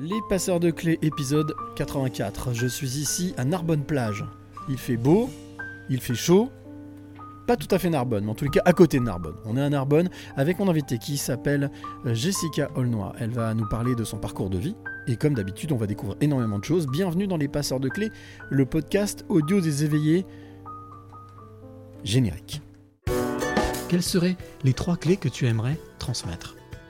Les passeurs de clés, épisode 84. Je suis ici à Narbonne plage. Il fait beau, il fait chaud. Pas tout à fait Narbonne, mais en les cas à côté de Narbonne. On est à Narbonne avec mon invité qui s'appelle euh, Jessica Aulnoy. Elle va nous parler de son parcours de vie. Et comme d'habitude, on va découvrir énormément de choses. Bienvenue dans Les Passeurs de Clés, le podcast audio des éveillés générique. Quelles seraient les trois clés que tu aimerais transmettre?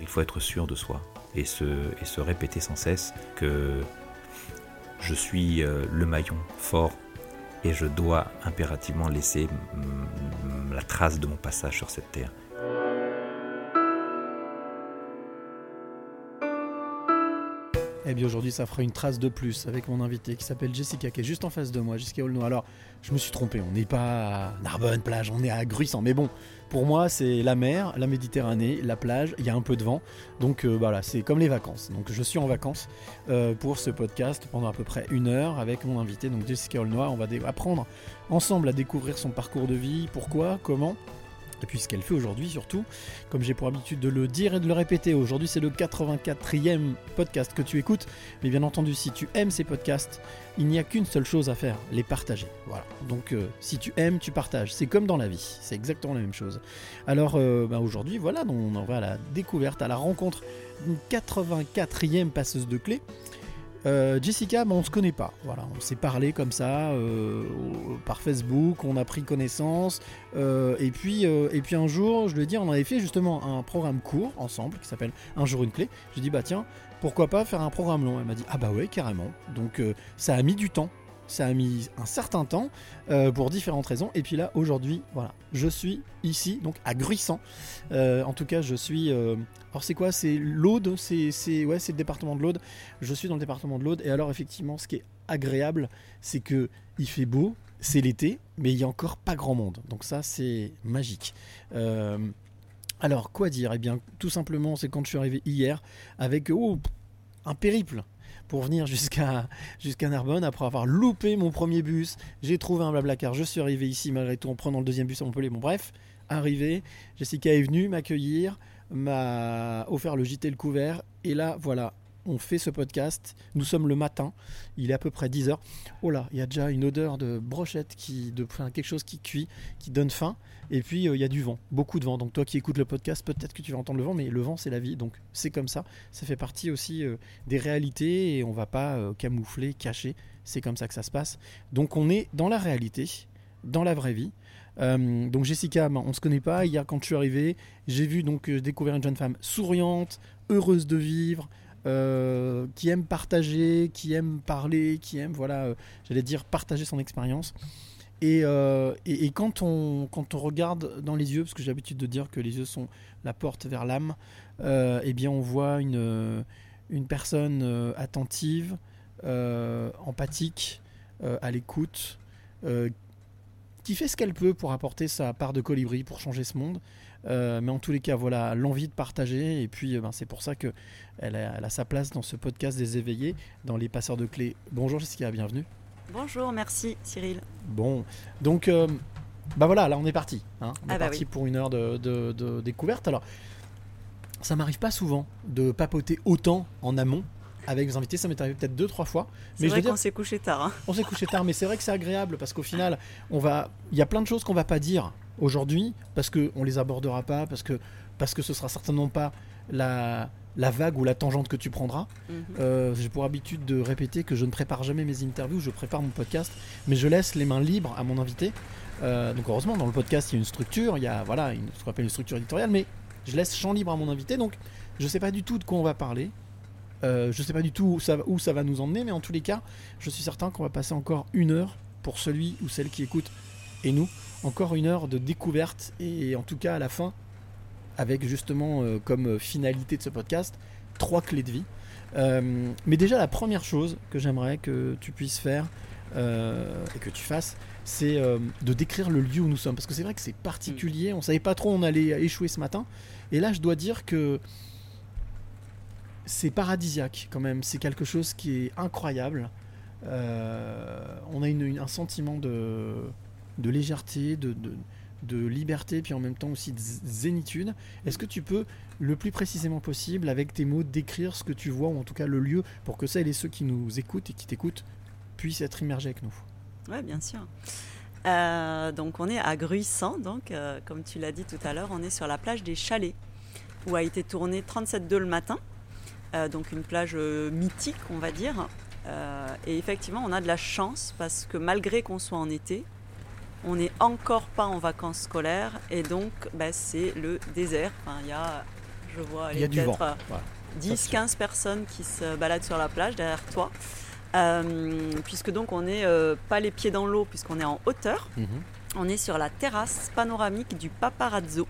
Il faut être sûr de soi et se, répéter sans cesse que je suis euh, le maillon fort et je dois impérativement laisser la trace de mon passage sur cette terre. Eh bien aujourd'hui ça fera une trace de plus avec mon invité qui s'appelle Jessica qui est juste en face de moi, Jessica Aulnoy. Alors je me suis trompé, on n'est pas à Narbonne plage, on est à Gruissant. Mais bon, pour moi c'est la mer, la Méditerranée, la plage, il y a un peu de vent. Donc euh, voilà, c'est comme les vacances. Donc je suis en vacances euh, pour ce podcast pendant à peu près une heure avec mon invité, donc Jessica Aulnoy. On va apprendre ensemble à découvrir son parcours de vie, pourquoi, comment? Et puis ce qu'elle fait aujourd'hui surtout, comme j'ai pour habitude de le dire et de le répéter, aujourd'hui c'est le 84e podcast que tu écoutes, mais bien entendu si tu aimes ces podcasts, il n'y a qu'une seule chose à faire, les partager. Voilà. Donc euh, si tu aimes, tu partages. C'est comme dans la vie, c'est exactement la même chose. Alors euh, bah, aujourd'hui voilà, on en va à la découverte, à la rencontre d'une 84e passeuse de clés. Euh, Jessica, bon, on se connaît pas. Voilà, on s'est parlé comme ça euh, par Facebook, on a pris connaissance. euh, et puis, et puis un jour, je lui ai dit, on avait fait justement un programme court ensemble qui s'appelle Un jour une clé. J'ai dit bah tiens, pourquoi pas faire un programme long? Elle m'a dit ah bah ouais carrément. Donc ça a mis du temps. Ça a mis un certain temps euh, pour différentes raisons. Et puis là, aujourd'hui, voilà, je suis ici, donc à Gruissant. Euh, en tout cas, je suis. euh, alors, c'est quoi? C'est l'Aude C'est ouais, c'est le département de l'Aude. Je suis dans le département de l'Aude. Et alors, effectivement, ce qui est agréable, c'est que il fait beau, c'est l'été, mais il y a encore pas grand monde. Donc, ça, c'est magique. Alors, quoi dire? Eh bien, tout simplement, c'est quand je suis arrivé hier avec oh, un périple pour venir jusqu'à jusqu'à Narbonne après avoir loupé mon premier bus. J'ai trouvé un blablacar. Je suis arrivé ici malgré tout en prenant le deuxième bus à Montpellier. Bon, bref, arrivé. Jessica est venue m'accueillir, m'a offert le JT le couvert. Et là, voilà, on fait ce podcast. Nous sommes le matin. Il est à peu près 10h. Oh là, il y a déjà une odeur de brochette, qui, de quelque chose qui cuit, qui donne faim. Et puis, euh, il y a du vent, beaucoup de vent. Donc, toi qui écoutes le podcast, peut-être que tu vas entendre le vent, mais le vent, c'est la vie. Donc, c'est comme ça. Ça fait partie aussi euh, des réalités et on va pas euh, camoufler, cacher. C'est comme ça que ça se passe. Donc, on est dans la réalité, dans la vraie vie. Donc Jessica, ben, on se connaît pas. Hier, quand je suis arrivé, j'ai vu donc découvrir une jeune femme souriante, heureuse de vivre, euh, qui aime partager, qui aime parler, qui aime, voilà, euh, j'allais dire partager son expérience. Et, euh, et, et quand, on, quand on regarde dans les yeux, parce que j'ai l'habitude de dire que les yeux sont la porte vers l'âme, eh bien on voit une, une personne attentive, empathique, à l'écoute, qui fait ce qu'elle peut pour apporter sa part de colibri, pour changer ce monde. Euh, mais en tous les cas, voilà, l'envie de partager. Et puis, euh, ben, c'est pour ça que elle a, elle a sa place dans ce podcast des éveillés, dans les passeurs de clés. Bonjour Jessica, bienvenue. Bonjour, merci Cyril. Bon, donc, euh, bah voilà, là on est parti. hein. On Ah est bah parti oui. pour une heure de, de- de découverte. Alors, ça m'arrive pas souvent de papoter autant en amont avec vos invités. Ça m'est arrivé peut-être deux, trois fois. C'est Mais je vrai veux dire, qu'on s'est couché tard. hein. on s'est couché tard, mais c'est vrai que c'est agréable parce qu'au final, on va, il y a plein de choses qu'on va pas dire aujourd'hui parce que on les abordera pas, parce que parce que ce sera certainement pas la la vague ou la tangente que tu prendras. Mhm. Euh, J'ai pour habitude de répéter que je ne prépare jamais mes interviews, je prépare mon podcast, mais je laisse les mains libres à mon invité. Euh, donc heureusement, dans le podcast, il y a une structure, il y a voilà, une, ce qu'on appelle une structure éditoriale, mais je laisse champ libre à mon invité. Donc je sais pas du tout de quoi on va parler. Euh, je sais pas du tout où ça, va- nous emmener, mais en tous les cas, je suis certain qu'on va passer encore une heure pour celui ou celle qui écoute et nous, encore une heure de découverte et en tout cas à la fin, avec justement euh, comme finalité de ce podcast trois clés de vie. Euh, mais déjà la première chose que j'aimerais que tu puisses faire, et que tu fasses, c'est de décrire le lieu où nous sommes. Parce que c'est vrai que c'est particulier. On savait pas trop où on allait échouer ce matin. Et là, je dois dire que c'est paradisiaque quand même. C'est quelque chose qui est incroyable. Euh, on a une- un sentiment de, de légèreté, de, de- liberté, puis en même temps aussi de zénitude. Est-ce que tu peux, le plus précisément possible, avec tes mots, décrire ce que tu vois, ou en tout cas le lieu, pour que celles et ceux qui nous écoutent et qui t'écoutent puissent être immergés avec nous? Oui, bien sûr. Euh, donc on est à Gruissant, donc euh, comme tu l'as dit tout à l'heure, on est sur la plage des Chalets, où a été tourné 37.2 le matin, Euh, donc une plage euh, mythique, on va dire. Euh, et effectivement, on a de la chance parce que malgré qu'on soit en été, on n'est encore pas en vacances scolaires et donc bah, c'est le désert. Enfin, il y a, je vois, Il y a allez, du vent. peut-être, euh, Voilà. 10-15 personnes qui se baladent sur la plage derrière toi. Euh, puisque donc on n'est euh, pas les pieds dans l'eau, puisqu'on est en hauteur. On est sur la terrasse panoramique du Paparazzo,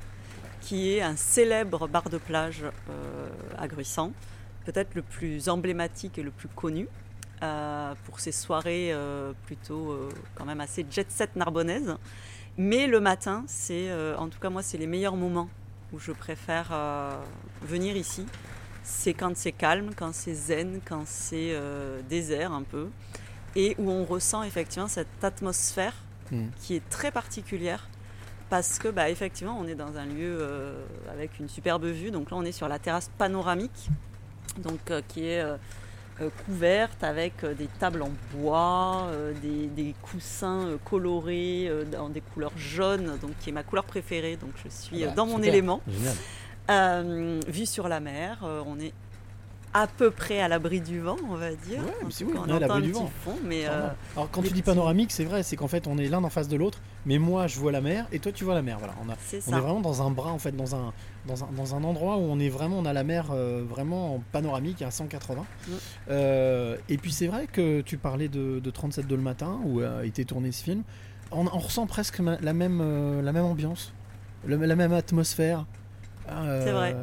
qui est un célèbre bar de plage euh, à Gruissant, peut-être le plus emblématique et le plus connu. euh, pour ces soirées euh, plutôt euh, quand même assez jet set narbonnaise. Mais le matin, c'est en tout cas moi, c'est les meilleurs moments où je préfère venir ici. C'est quand c'est calme, quand c'est zen, quand c'est désert un peu, et où on ressent effectivement cette atmosphère Mm. qui est très particulière parce que bah, effectivement on est dans un lieu euh, avec une superbe vue. Donc là on est sur la terrasse panoramique, donc euh, qui est euh, euh, couverte avec des tables en bois, des, des coussins colorés dans des couleurs jaunes, donc qui est ma couleur préférée. Donc je suis euh, Bah, dans mon super. élément. Génial. Euh, vue sur la mer, euh, on est à peu près à l'abri du vent, on va dire. Ouais, mais c'est tout oui, cas, on est à l'abri du vent. fond, mais euh, Alors quand tu dis panoramique, c'est vrai, c'est qu'en fait on est l'un en face de l'autre, mais moi je vois la mer et toi tu vois la mer. Voilà, on, a, c'est on est vraiment dans un bras en fait, dans un, dans un, dans un endroit où on est vraiment, on a la mer euh, vraiment en panoramique à 180. Mm. Euh, et puis c'est vrai que tu parlais de, de 37 de le matin où a été tourné ce film. On, on ressent presque la même, la même ambiance, la même atmosphère. Euh, C'est vrai.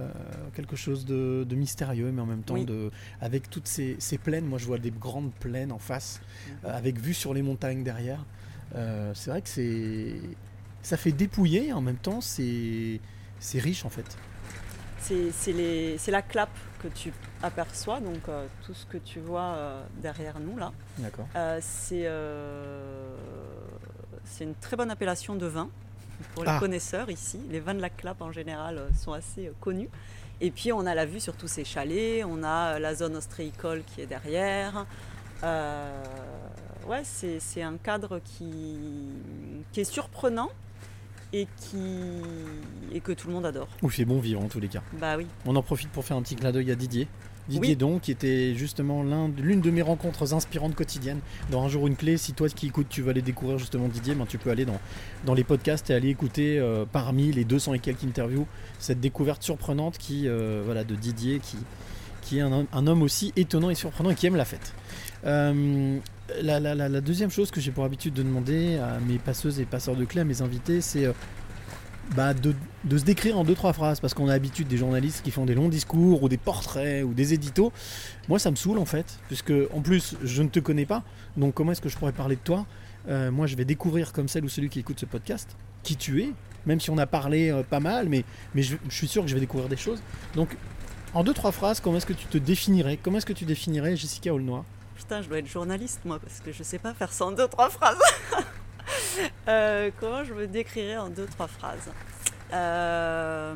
Quelque chose de, de mystérieux, mais en même temps, Oui. de, avec toutes ces, ces plaines, moi je vois des grandes plaines en face, Mhm. euh, avec vue sur les montagnes derrière. Euh, c'est vrai que c'est. Ça fait dépouiller, et en même temps, c'est. C'est riche en fait. C'est c'est les- c'est la clape que tu aperçois, donc euh, tout ce que tu vois euh, derrière nous là. D'accord. Euh, c'est euh, c'est une très bonne appellation de vin pour les Ah. connaisseurs ici. Les vins de la clape en général euh, sont assez euh, connus. Et puis on a la vue sur tous ces chalets, on a euh, la zone ostréicole qui est derrière. Euh, ouais, c'est c'est un cadre qui, qui est surprenant et, qui, et que tout le monde adore. Ou c'est bon vivre en tous les cas. Bah oui. On en profite pour faire un petit clin d'œil à Didier. Didier Oui. donc, qui était justement l'un- l'une de mes rencontres inspirantes quotidiennes. Dans Un jour une clé, si toi qui écoutes, tu veux aller découvrir justement Didier, ben, tu peux aller dans, dans les podcasts et aller écouter euh, parmi les 200 et quelques interviews cette découverte surprenante qui, euh, voilà, de Didier, qui, qui est un, homme- un homme aussi étonnant et surprenant et qui aime la fête. Euh, la, la- la- la deuxième chose que j'ai pour habitude de demander à mes passeuses et passeurs de clés, à mes invités, c'est bah, de, de se décrire en deux trois phrases parce qu'on a l'habitude des journalistes qui font des longs discours ou des portraits ou des éditos. Moi, ça me saoule en fait, puisque en plus je ne te connais pas. Donc comment est-ce que je pourrais parler de toi? Euh, Moi, je vais découvrir comme celle ou celui qui écoute ce podcast qui tu es, même si on a parlé euh, pas mal, mais je, suis sûr que je vais découvrir des choses. Donc en deux trois phrases, comment est-ce que tu te définirais? Comment est-ce que tu définirais Jessica Aulnoy? Putain, je dois être journaliste moi parce que je sais pas faire ça en deux trois phrases. Euh, comment je me décrirais en deux trois phrases? Euh,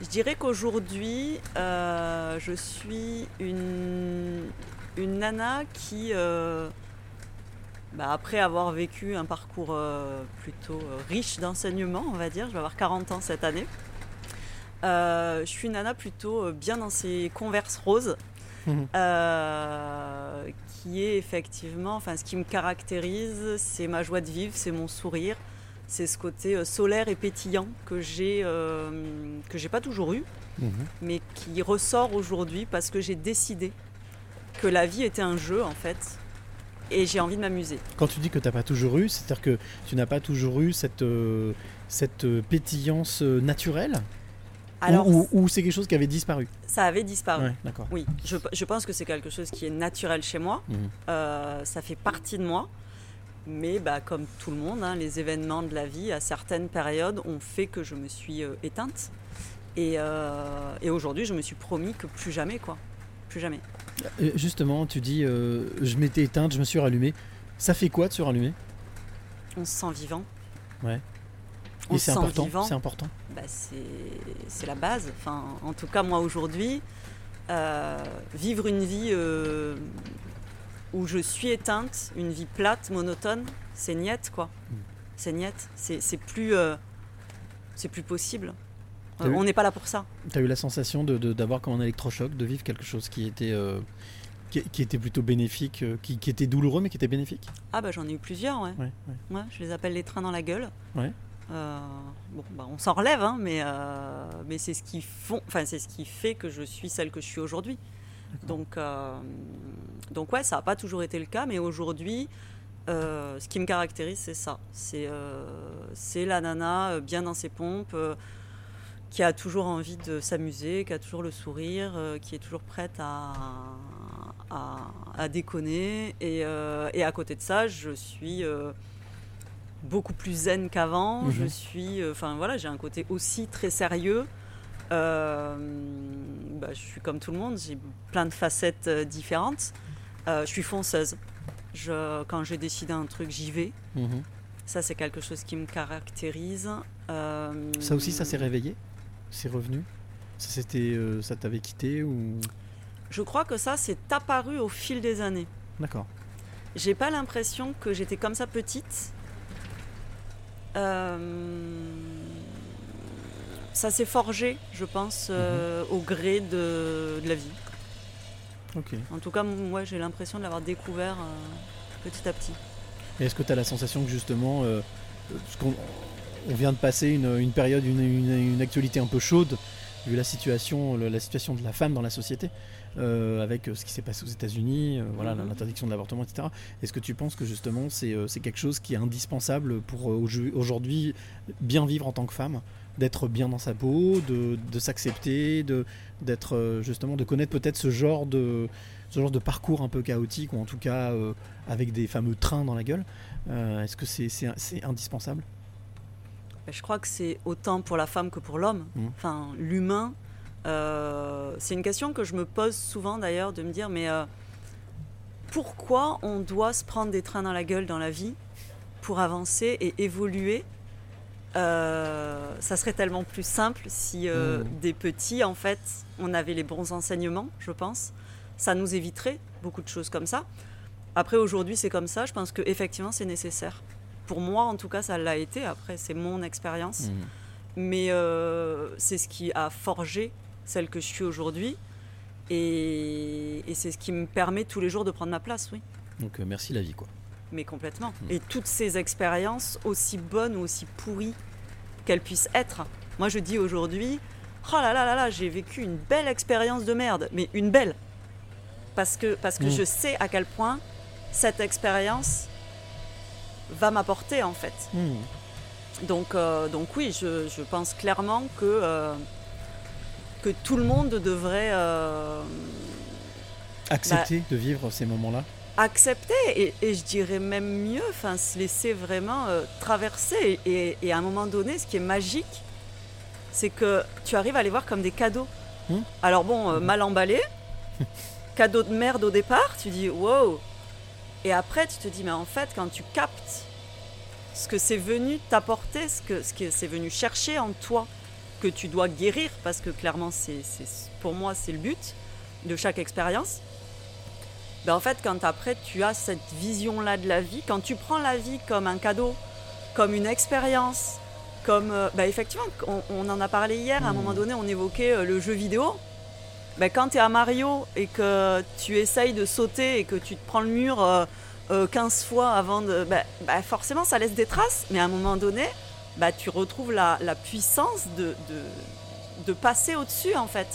Je dirais qu'aujourd'hui, euh, je suis une, une nana qui, bah, après avoir vécu un parcours plutôt riche d'enseignement, on va dire, je vais avoir 40 ans cette année. je suis une nana plutôt bien dans ses converses roses. Mhm. Euh, qui est effectivement, enfin, ce qui me caractérise, c'est ma joie de vivre, c'est mon sourire, c'est ce côté euh, solaire et pétillant que j'ai euh, que j'ai pas toujours eu, mais qui ressort aujourd'hui parce que j'ai décidé que la vie était un jeu en fait, et j'ai envie de m'amuser. Quand tu dis que tu n'as pas toujours eu, c'est-à-dire que tu n'as pas toujours eu cette, euh, cette pétillance naturelle? Alors, ou, ou- ou c'est quelque chose qui avait disparu ça avait disparu. Ouais, d'accord. Oui, je, je pense que c'est quelque chose qui est naturel chez moi. Mhm. Euh, ça fait partie de moi. Mais bah, comme tout le monde, hein, les événements de la vie, à certaines périodes, ont fait que je me suis euh, éteinte. Et, euh, et aujourd'hui, je me suis promis que plus jamais, quoi. Plus jamais. Justement, tu dis, je m'étais éteinte, je me suis rallumée. Ça fait quoi de se rallumer? On se sent vivant. Ouais. On Et c'est important. vivant. C'est important. Bah, c'est la base. Enfin, en tout cas, moi aujourd'hui, euh, vivre une vie euh, où je suis éteinte, une vie plate, monotone, c'est niette quoi. Mm. C'est niette. C'est plus, euh, c'est plus possible. On n'est pas là pour ça. Tu as eu la sensation de- de- d'avoir comme un électrochoc, de vivre quelque chose qui était, qui, était plutôt bénéfique, qui, qui était douloureux mais qui était bénéfique? Ah bah j'en ai eu plusieurs, ouais. Ouais, ouais. Ouais, je les appelle les trains dans la gueule. Euh, bon, bah, on s'en relève, hein, mais, euh, mais c'est ce qui font, enfin c'est ce qui fait que je suis celle que je suis aujourd'hui. Donc, euh, donc ouais, ça n'a pas toujours été le cas, mais aujourd'hui, euh, ce qui me caractérise, c'est ça. C'est c'est la nana bien dans ses pompes, qui a toujours envie de s'amuser, qui a toujours le sourire, qui est toujours prête à, à, à déconner. Et, et à côté de ça, je suis beaucoup plus zen qu'avant. Mhm. Je suis, euh, enfin voilà, j'ai un côté aussi très sérieux. Euh, bah, je suis comme tout le monde, j'ai plein de facettes euh, différentes. Je suis fonceuse. Je, quand j'ai décidé un truc, j'y vais. Mhm. Ça, c'est quelque chose qui me caractérise. Ça aussi, ça s'est réveillé? C'est revenu? Ça, c'était, ça t'avait quitté ou? Je crois que ça, c'est apparu au fil des années. D'accord. J'ai pas l'impression que j'étais comme ça petite. Euh, ça s'est forgé, je pense, euh, au gré de, de la vie. En tout cas, moi, j'ai l'impression de l'avoir découvert euh, petit à petit. Et est-ce que tu as la sensation que justement, euh, parce on vient de passer une, une période, une, une- une actualité un peu chaude, vu la situation, le- la situation de la femme dans la société, euh, avec euh, ce qui s'est passé aux États-Unis, euh, voilà, Mhm. l'interdiction de l'avortement, etc. Est-ce que tu penses que justement c'est c'est quelque chose qui est indispensable pour aujourd'hui bien vivre en tant que femme d'être bien dans sa peau, de, de s'accepter, de d'être justement de connaître peut-être ce genre de ce genre de parcours un peu chaotique ou en tout cas euh, avec des fameux trains dans la gueule. Euh, Est-ce que c'est c'est- c'est indispensable? Ben, Je crois que c'est autant pour la femme que pour l'homme. Mhm. Enfin, l'humain. Euh, c'est une question que je me pose souvent d'ailleurs, de me dire, mais euh, pourquoi on doit se prendre des trains dans la gueule dans la vie pour avancer et évoluer? Euh, Ça serait tellement plus simple si euh, Mhm. des petits, en fait, on avait les bons enseignements, je pense. Ça nous éviterait beaucoup de choses comme ça. Après, aujourd'hui, c'est comme ça. Je pense qu'effectivement, c'est nécessaire. Pour moi, en tout cas, ça l'a été. Après, c'est mon expérience. Mais euh, c'est ce qui a forgé celle que je suis aujourd'hui. Et, et c'est ce qui me permet tous les jours de prendre ma place, oui. Donc euh, merci la vie quoi. Mais complètement. Mm. Et toutes ces expériences, aussi bonnes ou aussi pourries qu'elles puissent être. Moi, je dis aujourd'hui, oh là là là là, j'ai vécu une belle expérience de merde. Mais une belle. Parce que, parce que Mm. je sais à quel point cette expérience va m'apporter, en fait. Donc, euh, donc oui, je, je pense clairement que, euh, que tout le monde devrait euh, Accepter de vivre ces moments-là? accepter et, et je dirais même mieux, enfin, se laisser vraiment euh, traverser. Et, et à un moment donné, ce qui est magique, c'est que tu arrives à les voir comme des cadeaux. Hmm? Alors bon, euh, mal emballé, cadeau de merde au départ, tu dis wow. Et après, tu te dis, mais en fait, quand tu captes ce que c'est venu t'apporter, ce que, ce que c'est venu chercher en toi, que tu dois guérir, parce que clairement, c'est, pour moi, c'est le but de chaque expérience. Ben en fait, quand après tu as cette vision-là de la vie, quand tu prends la vie comme un cadeau, comme une expérience, comme. euh, ben effectivement, on, on en a parlé hier, à un moment donné, on évoquait euh, le jeu vidéo. Ben, quand tu es à Mario et que tu essayes de sauter et que tu te prends le mur euh, euh, 15 fois avant de. Ben, ben, forcément, ça laisse des traces, mais à un moment donné, ben, tu retrouves la, la puissance de, de, de passer au-dessus, en fait.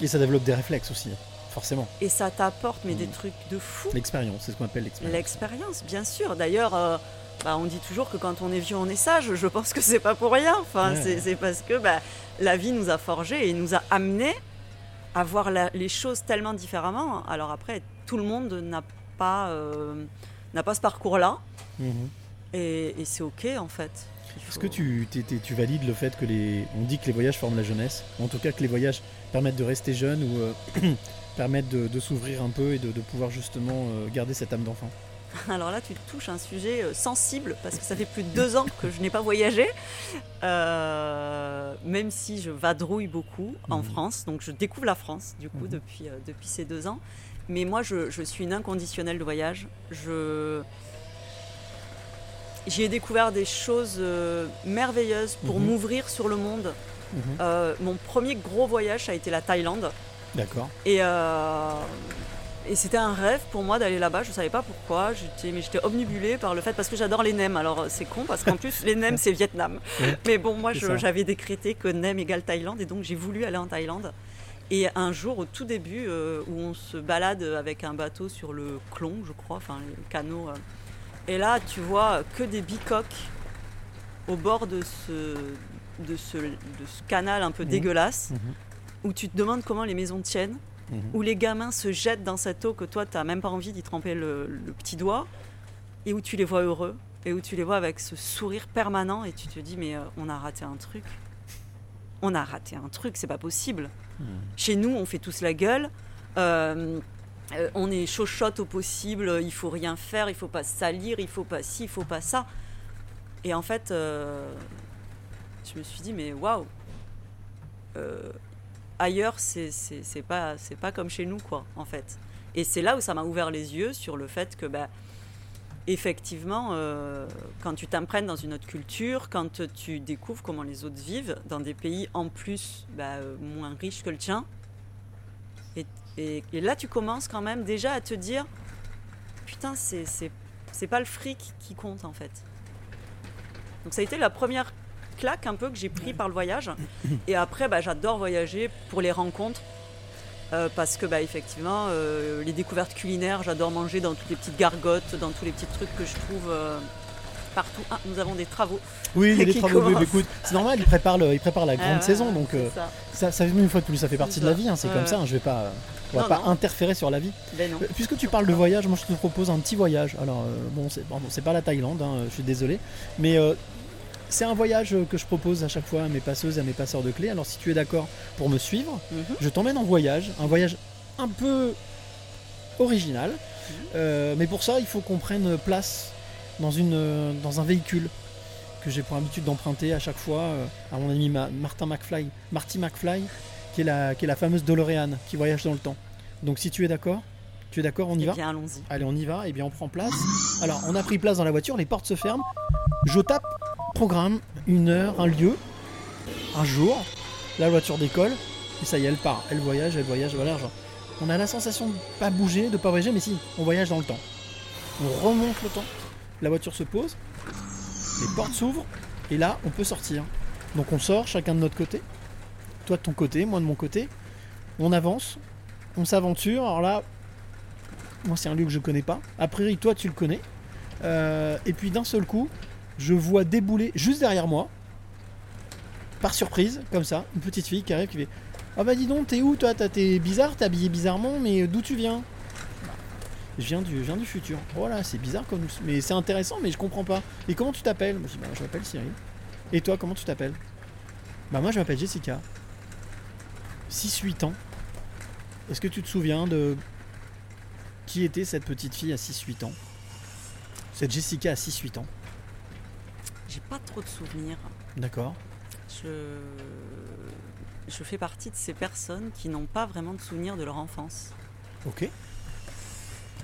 Et ça développe des réflexes aussi, forcément. Et ça t'apporte mais des Mhm. trucs de fou. L'expérience, c'est ce qu'on appelle l'expérience. L'expérience, bien sûr. D'ailleurs, euh, bah, on dit toujours que quand on est vieux, on est sage. Je pense que c'est pas pour rien. Enfin, Ouais. c'est- parce que bah, la vie nous a forgés et nous a amenés à voir la- les choses tellement différemment. Alors après, tout le monde n'a pas, euh, n'a pas ce parcours-là. Mhm. Et, et c'est ok en fait. Est-ce que tu, valides le fait que les. On dit que les voyages forment la jeunesse? En tout cas, que les voyages permettent de rester jeune ou euh, permettent de, de s'ouvrir un peu et de, de pouvoir justement euh, garder cette âme d'enfant? Alors là, tu touches un sujet euh, sensible parce que ça fait plus de deux ans que je n'ai pas voyagé, Euh, même si je vadrouille beaucoup en Mhm. France. Donc je découvre la France du coup depuis, euh, depuis ces deux ans. Mais moi, je, je suis une inconditionnelle de voyage. Je J'y ai découvert des choses euh, merveilleuses pour Mhm. m'ouvrir sur le monde. Mhm. Euh, mon premier gros voyage, ça a été la Thaïlande. D'accord. Et, euh, et c'était un rêve pour moi d'aller là-bas. Je ne savais pas pourquoi. J'étais, mais j'étais obnubilée par le fait parce que j'adore les nems. Alors c'est con parce qu'en plus les nems c'est Vietnam. Ouais. Mais bon, moi je- j'avais décrété que nem égale Thaïlande et donc j'ai voulu aller en Thaïlande. Et un jour, au tout début, où on se balade avec un bateau sur le Klong, je crois, enfin le canot. Et là, tu vois que des bicoques au bord de ce, de ce, de ce canal un peu Mhm. dégueulasse, Mhm. où tu te demandes comment les maisons tiennent Mhm. où les gamins se jettent dans cette eau que toi, tu n'as même pas envie d'y tremper le, le petit doigt, et où tu les vois heureux, et où tu les vois avec ce sourire permanent, et tu te dis, mais euh, on a raté un truc. On a raté un truc, c'est pas possible. Chez nous, on fait tous la gueule. euh, euh, on est chochotte au possible, il faut rien faire, il faut pas salir, il faut pas ci, il faut pas ça. Et en fait, euh, je me suis dit, mais waouh! Euh, ailleurs, c'est pas, pas comme chez nous, quoi, en fait. Et c'est là où ça m'a ouvert les yeux sur le fait que, bah, effectivement, euh, quand tu t'imprègnes dans une autre culture, quand tu découvres comment les autres vivent dans des pays en plus bah, euh, moins riches que le tien, et, là tu commences quand même déjà à te dire putain, c'est c'est- c'est pas le fric qui compte en fait. Donc ça a été la première claque un peu que j'ai pris par le voyage. Et après, bah, j'adore voyager pour les rencontres. euh, parce que bah, effectivement, euh, les découvertes culinaires, j'adore manger dans toutes les petites gargotes, dans tous les petits trucs que je trouve euh, partout. Ah, nous avons des travaux. Oui, il y a des travaux. mais écoute, c'est normal, ils préparent, le- ils préparent la grande Ah, saison, donc ça. ça, ça, une fois de plus, ça fait partie de la vie, hein, c'est Ouais, comme ça. hein, je vais pas, on va Non, pas non. interférer sur la vie. Ben non. Euh, Puisque tu parles de voyage, moi je te propose un petit voyage. Alors euh, bon, c'est bon, pas la Thaïlande, hein, je suis désolé, mais euh, c'est un voyage que je propose à chaque fois à mes passeuses et à mes passeurs de clés. Alors si tu es d'accord pour me suivre, Mhm. je t'emmène en voyage, un voyage un peu original, Mhm. Euh, mais pour ça il faut qu'on prenne place dans, une, dans un véhicule que j'ai pour habitude d'emprunter à chaque fois à mon ami Ma- Martin McFly, Marty McFly, qui est, la, qui est la fameuse DeLorean qui voyage dans le temps. Donc si tu es d'accord, tu es d'accord, on y Eh va bien, allons-y. Allez, on y va, et bien on prend place. Alors, on a pris place dans la voiture, les portes se ferment. Je tape programme, une heure, un lieu, un jour. La voiture décolle, et ça y est, elle part. Elle voyage, elle voyage, voilà. genre, on a la sensation de pas bouger, de pas voyager, mais si, on voyage dans le temps. On remonte le temps, la voiture se pose, les portes s'ouvrent, et là, on peut sortir. Donc on sort, chacun de notre côté. Toi de ton côté, moi de mon côté. On avance, on s'aventure. Alors là, moi, c'est un lieu que je connais pas. A priori, toi, tu le connais. Euh, et puis, d'un seul coup, je vois débouler juste derrière moi, par surprise, comme ça, une petite fille qui arrive qui fait Ah bah dis donc, t'es où toi? T'es bizarre, t'es habillé bizarrement, mais d'où tu viens? Je viens du, je viens du futur. Voilà, c'est bizarre comme. Mais c'est intéressant, mais je comprends pas. Et comment tu t'appelles? Je dis Bah, je m'appelle Cyril. Et toi, comment tu t'appelles? Bah, moi, je m'appelle Jessica. 6-8 ans. Est-ce que tu te souviens de qui était cette petite fille à 6-8 ans? Cette Jessica à 6-8 ans? J'ai pas trop de souvenirs. D'accord. Je... je fais partie de ces personnes qui n'ont pas vraiment de souvenirs de leur enfance. Ok. Donc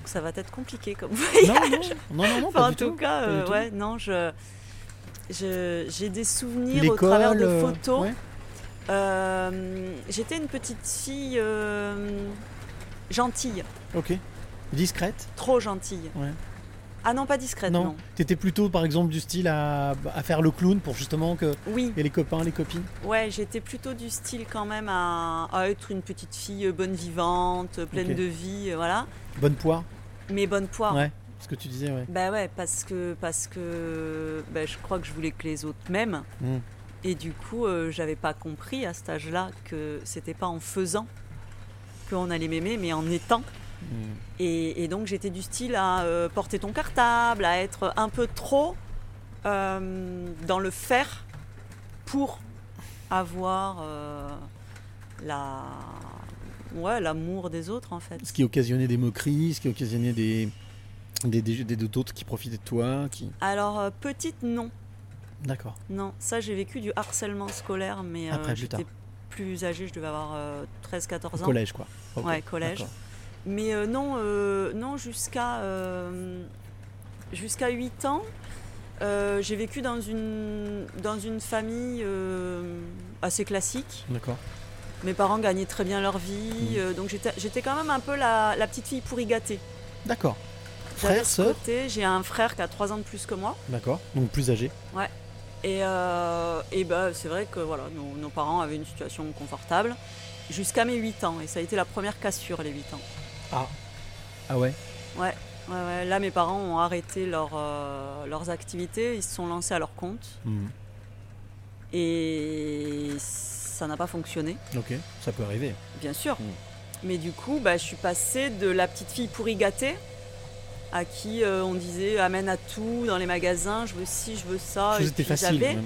ça va être compliqué comme Non, voyage. non, non, non, non, Enfin, pas en du tout tout. cas, Pas du euh, tout. ouais, non, je, je- j'ai des souvenirs au travers de euh, photos. ouais. Euh, J'étais une petite fille euh, gentille, Ok. Discrète trop gentille. Ouais. Ah non, pas discrète, Non. non. T'étais plutôt, par exemple, du style à, à faire le clown pour justement que. Oui, Et les copains, les copines ouais, j'étais plutôt du style quand même à, à être une petite fille bonne vivante, pleine de vie, euh, voilà. Bonne poire Mais bonne poire. Ouais. Ce que tu disais, ouais. Bah ouais, parce que, parce que bah, je crois que je voulais que les autres m'aiment. Mm. Et du coup, euh, j'avais pas compris à cet âge-là que c'était pas en faisant qu'on allait m'aimer, mais en étant. Mm. Et, et donc j'étais du style à euh, porter ton cartable, à être un peu trop euh, dans le faire pour avoir euh, la ouais l'amour des autres en fait. Ce qui occasionnait des moqueries, ce qui occasionnait des des des- des- d'autres qui profitaient de toi, qui. Alors petite non, D'accord. non, ça j'ai vécu du harcèlement scolaire, mais euh, Après, plus j'étais tard. plus âgée, je devais avoir 13-14 ans. Collège, quoi. Ouais, collège. d'accord. Mais euh, non, euh, non jusqu'à euh, jusqu'à 8 ans, euh, j'ai vécu dans une, dans une famille euh, assez classique. D'accord. Mes parents gagnaient très bien leur vie, euh, donc j'étais j'étais quand même un peu la, la petite fille pourri gâtée. D'accord. Frère, sœur J'ai un frère qui a 3 ans de plus que moi. D'accord. Donc plus âgé. Et, euh, et bah, c'est vrai que voilà, nos, nos parents avaient une situation confortable jusqu'à mes 8 ans. Et ça a été la première cassure, les 8 ans. Ah ouais? Ouais, ouais, ouais. Là, mes parents ont arrêté leur, euh, leurs activités, ils se sont lancés à leur compte Mm. et ça n'a pas fonctionné, Ok. Ça peut arriver. bien sûr. Mm. Mais du coup, bah, je suis passée de la petite fille pourri gâtée à qui euh, on disait amène à tout dans les magasins, je veux ci, je veux ça. et puis facile. même.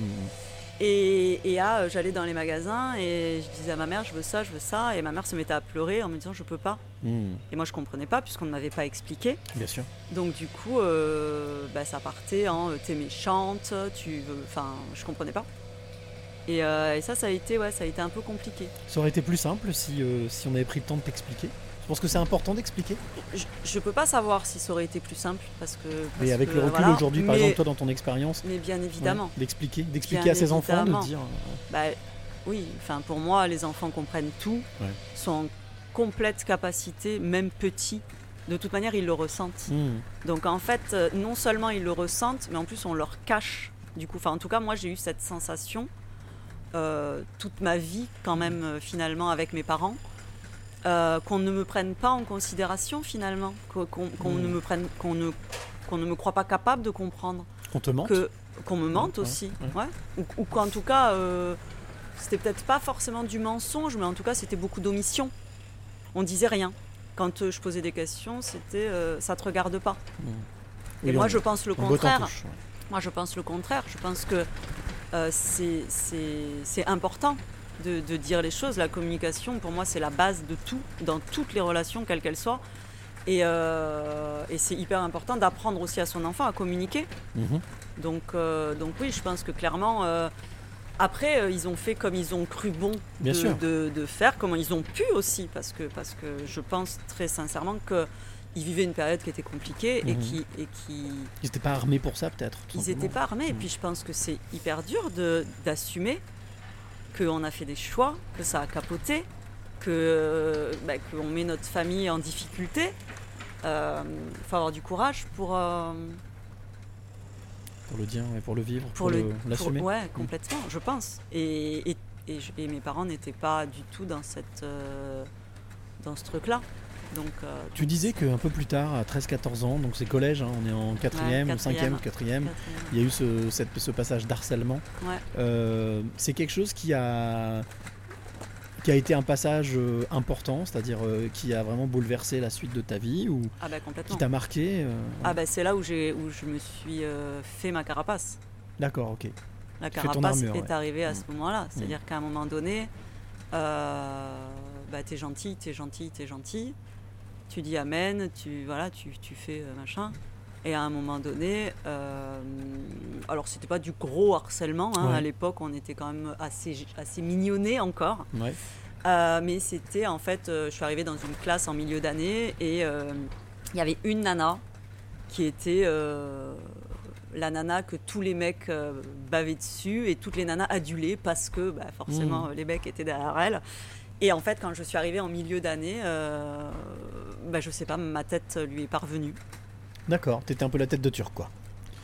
Et, euh, j'allais dans les magasins et je disais à ma mère je veux ça, je veux ça. Et ma mère se mettait à pleurer en me disant je peux pas. Mm. Et moi je comprenais pas puisqu'on ne m'avait pas expliqué. Bien sûr. Donc du coup, euh, bah, ça partait en t'es méchante, tu veux... Enfin, je comprenais pas. Et, euh, et ça, ça a été, ouais, ça a été un peu compliqué. Ça aurait été plus simple si, si on avait pris le temps de t'expliquer? Je pense que c'est important d'expliquer? Je, je peux pas savoir si ça aurait été plus simple parce que. parce Et avec que, le recul voilà. aujourd'hui, par Mais- exemple, toi dans ton expérience, Mais bien évidemment. ouais, d'expliquer, d'expliquer à ses enfants, de dire. euh, Bah, oui, enfin pour moi, les enfants comprennent tout, Ouais. sont en complète capacité, même petits. De toute manière, ils le ressentent. mm. Donc en fait, euh, non seulement ils le ressentent, mais en plus on leur cache. Du coup, enfin en tout cas, moi j'ai eu cette sensation euh, toute ma vie quand même finalement avec mes parents. Euh, qu'on ne me prenne pas en considération finalement, qu'o- qu'on ne me prenne, qu'on ne, qu'on ne me croit pas capable de comprendre, Qu'on te mente. qu'on me mente Ouais, aussi, ouais. ouais. ou, ou qu'en tout cas euh, c'était peut-être pas forcément du mensonge, mais en tout cas c'était beaucoup d'omission. On disait rien. Quand euh, je posais des questions, c'était euh, ça te regarde pas. Et Oui, moi on- je pense le contraire. touche, ouais. Moi, je pense le contraire. Je pense que c'est important de, de dire les choses. La communication, pour moi, c'est la base de tout, dans toutes les relations, quelles qu'elles soient. Et, euh, et c'est hyper important d'apprendre aussi à son enfant à communiquer. Mhm. Donc, euh, donc oui, je pense que clairement, euh, après, ils ont fait comme ils ont cru bon de, sûr. de- de faire, comment ils ont pu aussi, parce que, parce que je pense très sincèrement qu'ils vivaient une période qui était compliquée et Mhm. qui... Et qui Ils n'étaient pas armés pour ça, peut-être. ils n'étaient pas armés. Et Mm. puis je pense que c'est hyper dur de- d'assumer qu'on a fait des choix, que ça a capoté, que bah, qu'on met notre famille en difficulté. Il faut avoir du courage pour, euh, Pour le dire et pour le vivre, pour pour, l'assumer. ouais, complètement, je pense. Et, et, et je- et mes parents n'étaient pas du tout dans, cette, euh, dans ce truc-là. Donc, euh, Tu disais qu'un peu plus tard, à 13-14 ans, donc c'est collège, hein, on est en 4ème, Ouais, 5ème, quatrième. 4ème, quatrième. il y a eu ce, cette- ce passage d'harcèlement. Ouais. Euh, c'est quelque chose qui a, qui a été un passage euh, important, c'est-à-dire qui a vraiment bouleversé la suite de ta vie ou Ah bah qui t'a marqué. Ah bah c'est là où, j'ai où je me suis fait ma carapace. D'accord, ok. La carapace armure, est ouais. arrivée à ce moment-là. C'est-à-dire qu'à un moment donné, bah, t'es gentil, t'es gentil, t'es gentil. Tu dis amen, tu, voilà, tu, tu fais euh, machin. Et à un moment donné, euh, alors c'était pas du gros harcèlement. hein. Ouais. À l'époque, on était quand même assez, assez mignonnés encore. Ouais. Euh, mais c'était en fait, euh, je suis arrivée dans une classe en milieu d'année et il y avait une nana qui était la nana que tous les mecs bavaient dessus et toutes les nanas adulaient parce que bah, forcément Mmh. les mecs étaient derrière elle. Et en fait, quand je suis arrivée en milieu d'année, euh, bah, je sais pas, ma tête lui est parvenue. D'accord, t'étais un peu la tête de turc, quoi.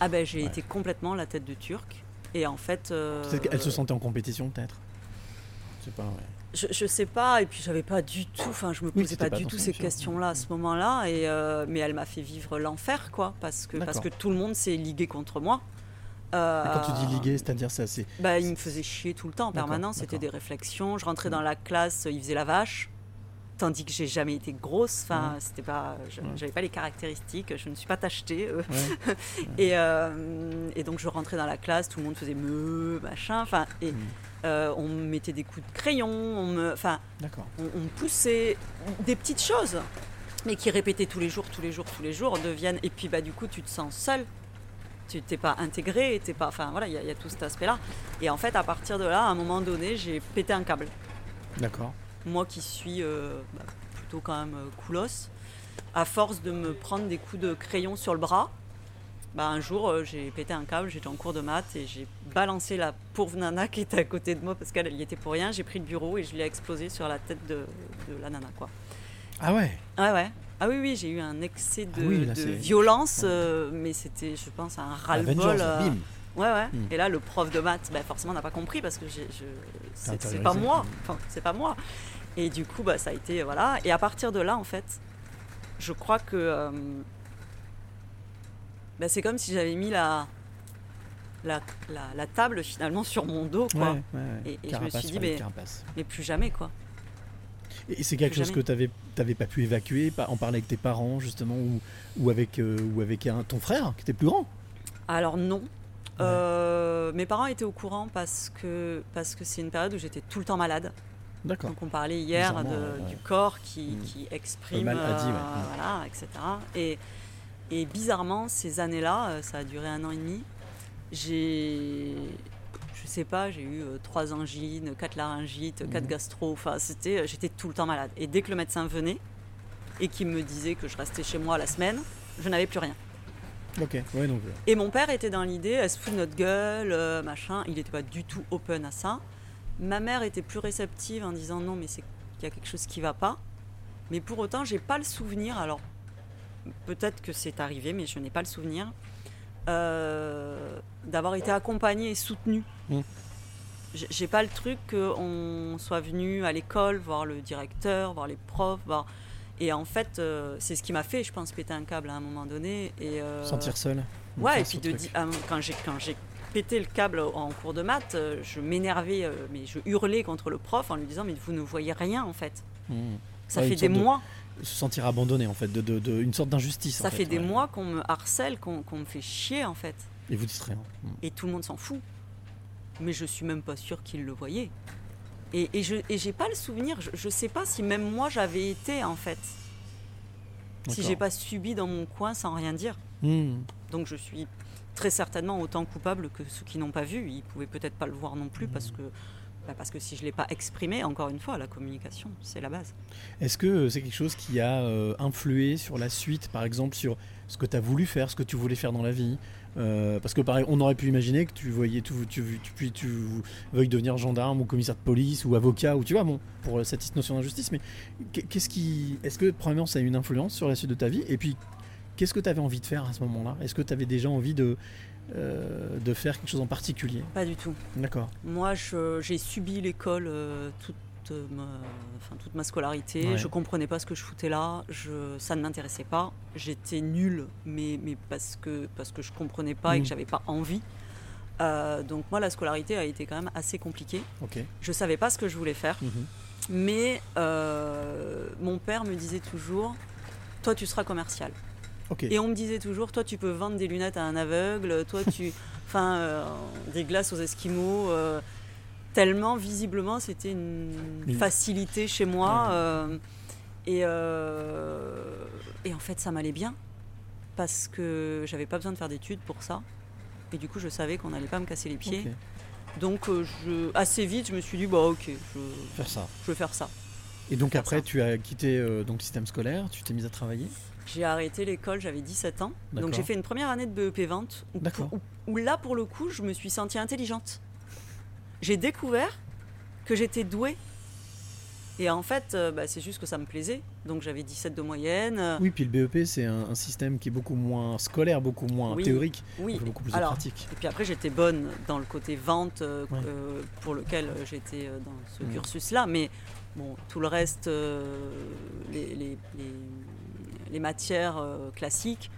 Ah ben j'ai Ouais. été complètement la tête de turc. Et en fait, euh, Peut-être qu'elle se sentait en compétition, peut-être. Je sais pas, ouais. je, je sais pas, et puis j'avais pas du tout, enfin je me posais pas, pas du tout ces sûr. questions-là à ce moment-là, et euh, mais elle m'a fait vivre l'enfer, quoi, parce que, parce que tout le monde s'est ligué contre moi. Euh, quand tu dis liguer, c'est-à-dire c'est assez. bah, il me faisait chier tout le temps, en permanence, c'était des réflexions. Je rentrais dans la classe, il faisait la vache, tandis que j'ai jamais été grosse, enfin, c'était pas, Ouais. j'avais pas les caractéristiques, je ne suis pas tachetée. euh, Ouais. et, euh, et donc je rentrais dans la classe, tout le monde faisait me, machin, enfin, et Mm. euh, on me mettait des coups de crayon, on me, enfin, on, on me poussait des petites choses, mais qui répétaient tous les jours, tous les jours, tous les jours, deviennent, et puis bah du coup tu te sens seul. Tu t'es pas intégré, t'es pas, enfin voilà, il y, a- il y a tout cet aspect-là. Et en fait, à partir de là, à un moment donné, j'ai pété un câble. D'accord. Moi qui suis euh, bah, plutôt quand même euh, coolos, à force de me prendre des coups de crayon sur le bras, bah, un jour euh, j'ai pété un câble, j'étais en cours de maths et j'ai balancé la pauvre nana qui était à côté de moi parce qu'elle elle y était pour rien. J'ai pris le bureau et je l'ai explosé sur la tête de, de la nana. Quoi. Ah ouais? Ouais, ouais. Ah oui, oui, j'ai eu un excès de, Ah oui, là, de violence, euh, mais c'était, je pense, un ras-le-bol. Euh. Ouais, ouais. Mm. Et là, le prof de maths, bah, forcément, n'a pas compris parce que je... c'est pas moi. Enfin, c'est pas moi. Et du coup, bah, ça a été. Voilà. Et à partir de là, en fait, je crois que. euh, bah, c'est comme si j'avais mis la, la, la, la table finalement sur mon dos, quoi. Ouais, ouais, ouais. Et- et je me suis dit, mais-. Mais plus jamais, quoi. Et c'est quelque chose que tu n'avais pas pu évacuer, en parler avec tes parents justement, ou, ou avec, euh, ou avec un, ton frère qui était plus grand? Alors non. Euh, mes parents étaient au courant parce que parce que c'est une période où j'étais tout le temps malade. D'accord. Donc on parlait hier de- ouais, du corps qui, Mm. qui exprime, Le mal a dit, ouais. euh, Mm. voilà, etc. Et, et bizarrement, ces années-là, ça a duré un an et demi. J'ai, sais pas, j'ai eu euh, trois angines, quatre laryngites, quatre Mhm. gastro. Enfin, c'était, euh, j'étais tout le temps malade. Et dès que le médecin venait et qu'il me disait que je restais chez moi la semaine, je n'avais plus rien. Ok, ouais, donc. euh, Et mon père était dans l'idée, elle se fout de notre gueule, machin. Il n'était pas du tout open à ça. Ma mère était plus réceptive en disant non, mais c'est qu'il y a quelque chose qui va pas. Mais pour autant, j'ai pas le souvenir. Alors, peut-être que c'est arrivé, mais je n'ai pas le souvenir euh, d'avoir été accompagnée et soutenue. Mm. J'ai- pas le truc qu'on soit venu à l'école voir le directeur, voir les profs, voir. Et en fait, euh, c'est ce qui m'a fait, je pense, péter un câble à un moment donné. Et, euh, Sentir seul. Ouais, et puis de ah, quand j'ai quand j'ai pété le câble en cours de maths, euh, je m'énervais, mais je hurlais contre le prof en lui disant mais vous ne voyez rien en fait. Mm. Ça Ouais, fait des de- mois, Se sentir abandonné en fait, de, de- de- une sorte d'injustice. ça en fait des ouais. mois qu'on me harcèle, qu'on qu'on me fait chier en fait, Et vous. Mm. et tout le monde s'en fout. Mais je suis même pas sûre qu'il le voyait. Et, et je j'ai pas le souvenir, je, je sais pas si même moi j'avais été en fait, si j'ai pas subi dans mon coin sans rien dire. Mm. Donc je suis très certainement autant coupable que ceux qui n'ont pas vu. Ils pouvaient peut-être pas le voir non plus parce que, bah, parce que si je ne l'ai pas exprimé, encore une fois, la communication, c'est la base. Est-ce que c'est quelque chose qui a euh, influé sur la suite, par exemple, sur ce que tu as voulu faire, ce que tu voulais faire dans la vie? Euh, Parce que pareil, on aurait pu imaginer que tu voyais tout, tu, tu, tu veuilles devenir gendarme ou commissaire de police ou avocat ou tu vois, bon, pour euh, cette notion d'injustice. Mais qu'est- qu'est-ce qui, est-ce que premièrement ça a une influence sur la suite de ta vie? Et puis, qu'est-ce que tu avais envie de faire à ce moment-là? Est-ce que tu avais déjà envie de euh, de faire quelque chose en particulier? Pas du tout. D'accord. Moi, j'ai subi l'école euh, toute, ma, enfin, toute ma scolarité. Ouais. Je comprenais pas ce que je foutais là. Je, ça ne m'intéressait pas. J'étais nulle, mais, mais parce, que, parce que je comprenais pas et Mm. que j'avais pas envie. Euh, donc moi, la scolarité a été quand même assez compliquée. Je savais pas ce que je voulais faire. Mhm. Mais euh, mon père me disait toujours, toi tu seras commercial. Et on me disait toujours, toi tu peux vendre des lunettes à un aveugle, toi tu... Enfin, euh, des glaces aux Esquimaux. Tellement visiblement c'était une facilité chez moi. Euh, et, euh, et en fait ça m'allait bien. Parce que j'avais pas besoin de faire d'études pour ça. Et du coup je savais qu'on n'allait pas me casser les pieds. Donc euh, je, assez vite je me suis dit, bah ok, je, Faire ça. je vais faire ça. Et donc après, ça. tu as quitté donc le système scolaire, tu t'es mise à travailler? J'ai arrêté l'école, j'avais 17 ans. Donc j'ai fait une première année de BEP vente où, D'accord. où- où là, pour le coup, je me suis sentie intelligente. J'ai découvert que j'étais douée Et en fait, euh, bah, c'est juste que ça me plaisait. Donc j'avais 17 de moyenne. Oui, puis le BEP, c'est un, un système qui est beaucoup moins scolaire, beaucoup moins Oui. théorique, oui. beaucoup plus Alors, de pratique. Et puis après, j'étais bonne dans le côté vente euh, Ouais. euh, pour lequel j'étais dans ce Mm. cursus-là. Mais bon, tout le reste, les, les- les- les matières classiques,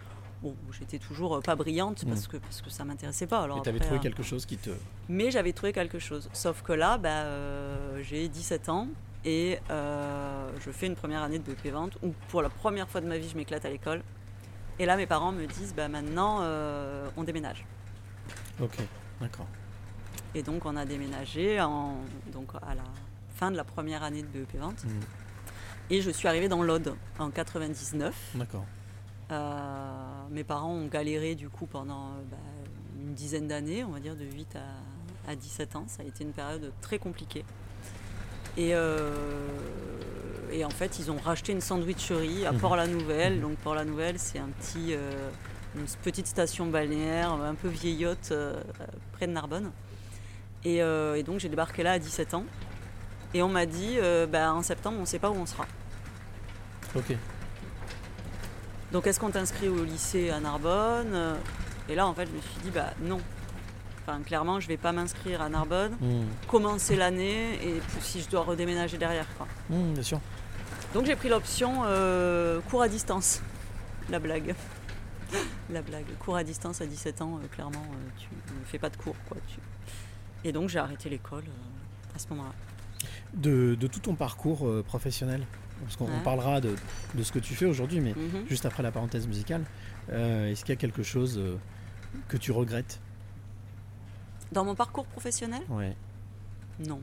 bon, j'étais toujours euh, pas brillante parce, que, parce que ça m'intéressait pas. Alors Et tu avais après, trouvé euh, quelque chose qui te. Mais j'avais trouvé quelque chose. Sauf que là, bah, euh, j'ai 17 ans et euh, je fais une première année de BP vente où pour la première fois de ma vie, je m'éclate à l'école. Et là, mes parents me disent, bah, maintenant, euh, on déménage. Ok, d'accord. Et donc, on a déménagé en, donc, à la fin de la première année de BEP vente. Mm. Et je suis arrivée dans l'Aude en 99. D'accord. Euh, mes parents ont galéré du coup pendant euh, bah, une dizaine d'années, on va dire de 8 à, à 17 ans. Ça a été une période très compliquée. Et, euh, et en fait, ils ont racheté une sandwicherie à Mhm. Port-la-Nouvelle. Donc Port-la-Nouvelle, c'est un petit, une petite station balnéaire un peu vieillotte euh, près de Narbonne. Et, euh, et donc j'ai débarqué là à 17 ans. Et on m'a dit, euh, bah, en septembre, on ne sait pas où on sera. Ok. Donc est-ce qu'on t'inscrit au lycée à Narbonne Euh, Et là en fait je me suis dit bah non. Enfin clairement je vais pas m'inscrire à Narbonne, Mm. commencer l'année et si je dois redéménager derrière quoi. Mm, bien sûr. Donc j'ai pris l'option euh, cours à distance. La blague. La blague. Cours à distance à 17 ans, euh, clairement euh, tu ne fais pas de cours quoi. Tu- Et donc j'ai arrêté l'école à ce moment-là. De, de tout ton parcours professionnel, parce qu'on Ouais. parlera de, de ce que tu fais aujourd'hui, mais Mhm. juste après la parenthèse musicale, euh, est-ce qu'il y a quelque chose euh, que tu regrettes? Dans mon parcours professionnel? Ouais. Non.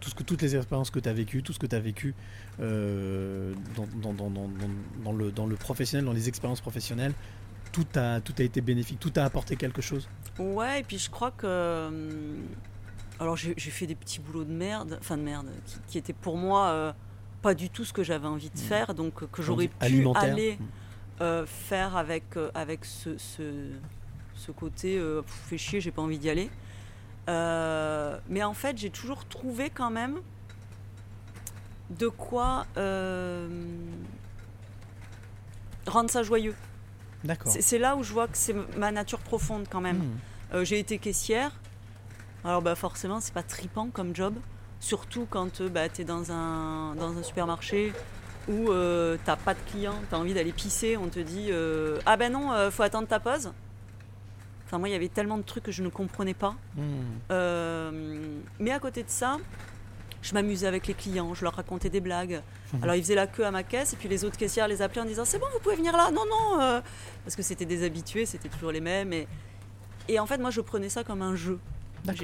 Tout ce que, toutes les expériences que tu as vécues, tout ce que tu as vécu euh, dans, dans- dans- dans- dans- dans le, dans le professionnel, dans les expériences professionnelles, tout a, tout a été bénéfique, tout a apporté quelque chose? Ouais, et puis je crois que. hum, Alors j'ai fait des petits boulots de merde, enfin de merde, qui, qui étaient pour moi pas du tout ce que j'avais envie de faire, donc euh, que j'aurais pu aller Mm. euh, faire avec, euh, avec ce, ce, ce côté euh, fait chier, j'ai pas envie d'y aller. Euh, mais en fait, j'ai toujours trouvé quand même de quoi rendre ça joyeux. D'accord. C'est là où je vois que c'est ma nature profonde quand même. Mm. J'ai été caissière. Alors bah forcément, c'est pas tripant comme job. Surtout quand euh, bah, tu es dans un, dans un supermarché où euh, t'as pas de clients, tu as envie d'aller pisser, on te dit euh, Ah ben non, euh, faut attendre ta pause. Enfin, moi, il y avait tellement de trucs que je ne comprenais pas. Mm. Euh, mais à côté de ça, je m'amusais avec les clients, je leur racontais des blagues. Alors ils faisaient la queue à ma caisse et puis les autres caissières les appelaient en disant c'est bon vous pouvez venir là non non parce que c'était des habitués c'était toujours les mêmes et, et en fait moi je prenais ça comme un jeu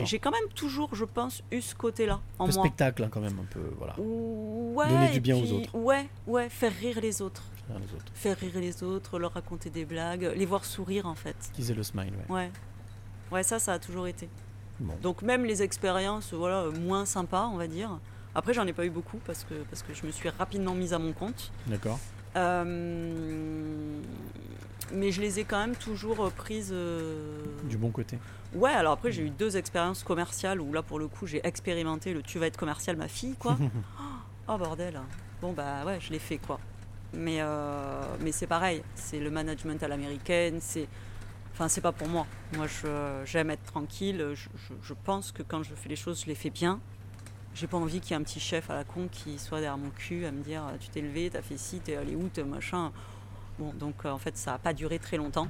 J'ai quand même toujours je pense eu ce côté là en Le moi spectacle, hein, quand même, un peu. Voilà. ouais Donner du bien aux autres. ouais ouais faire rire les autres Faire les autres. faire rire les autres leur raconter des blagues les voir sourire en fait Utiliser le smile, ouais. ouais ouais ça ça a toujours été Bon. donc même les expériences voilà moins sympas on va dire après j'en ai pas eu beaucoup parce que parce que je me suis rapidement mise à mon compte D'accord. Euh, mais je les ai quand même toujours euh, prises. euh, Du bon côté. Ouais, alors après, j'ai eu deux expériences commerciales où là, pour le coup, j'ai expérimenté le tu vas être commercial, ma fille, quoi. oh bordel. Bon, bah ouais, je l'ai fait, quoi. Mais, euh, mais c'est pareil, c'est le management à l'américaine, c'est. Enfin, c'est pas pour moi. Moi, j'aime être tranquille. Je, je- je pense que quand je fais les choses, je les fais bien. J'ai pas envie qu'il y ait un petit chef à la con qui soit derrière mon cul à me dire tu t'es levé, t'as fait ci, t'es allé où, t'es machin. Bon, donc euh, en fait, ça a pas duré très longtemps.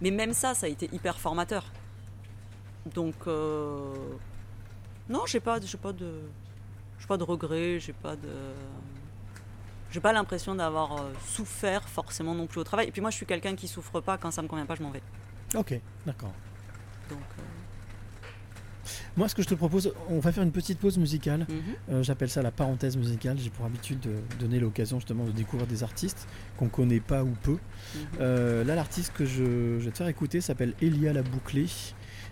Mais même ça, ça a été hyper formateur. Donc, euh, non, j'ai pas, j'ai pas de, j'ai pas de regrets, j'ai pas de, j'ai pas l'impression d'avoir euh, souffert forcément non plus au travail. Et puis moi, je suis quelqu'un qui souffre pas quand ça me convient pas, je m'en vais. Ok, d'accord. Donc, euh, Moi, ce que je te propose, on va faire une petite pause musicale. mhm. Euh, J'appelle ça la parenthèse musicale. J'ai pour habitude de donner l'occasion justement de découvrir des artistes qu'on connaît pas ou peu. Mhm. Euh, là, l'artiste que je, je vais te faire écouter s'appelle Elia La Bouclée.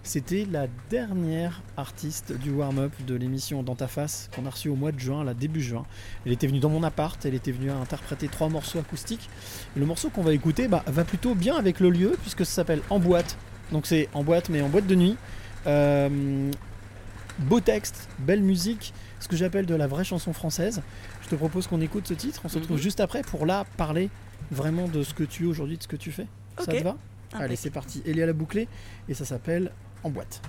C'était la dernière artiste du warm-up de l'émission Dans ta face qu'on a reçue au mois de juin, là début juin. Elle était venue dans mon appart, elle était venue interpréter trois morceaux acoustiques. Et le morceau qu'on va écouter bah, va plutôt bien avec le lieu puisque ça s'appelle En boîte. Donc c'est en boîte mais en boîte de nuit. Euh, beau texte, belle musique, ce que j'appelle de la vraie chanson française. Je te propose qu'on écoute ce titre. On se retrouve Mhm. juste après pour là parler vraiment de ce que tu es aujourd'hui, de ce que tu fais. Ça te va? Allez, c'est parti. Elia la bouclée et ça s'appelle En boîte.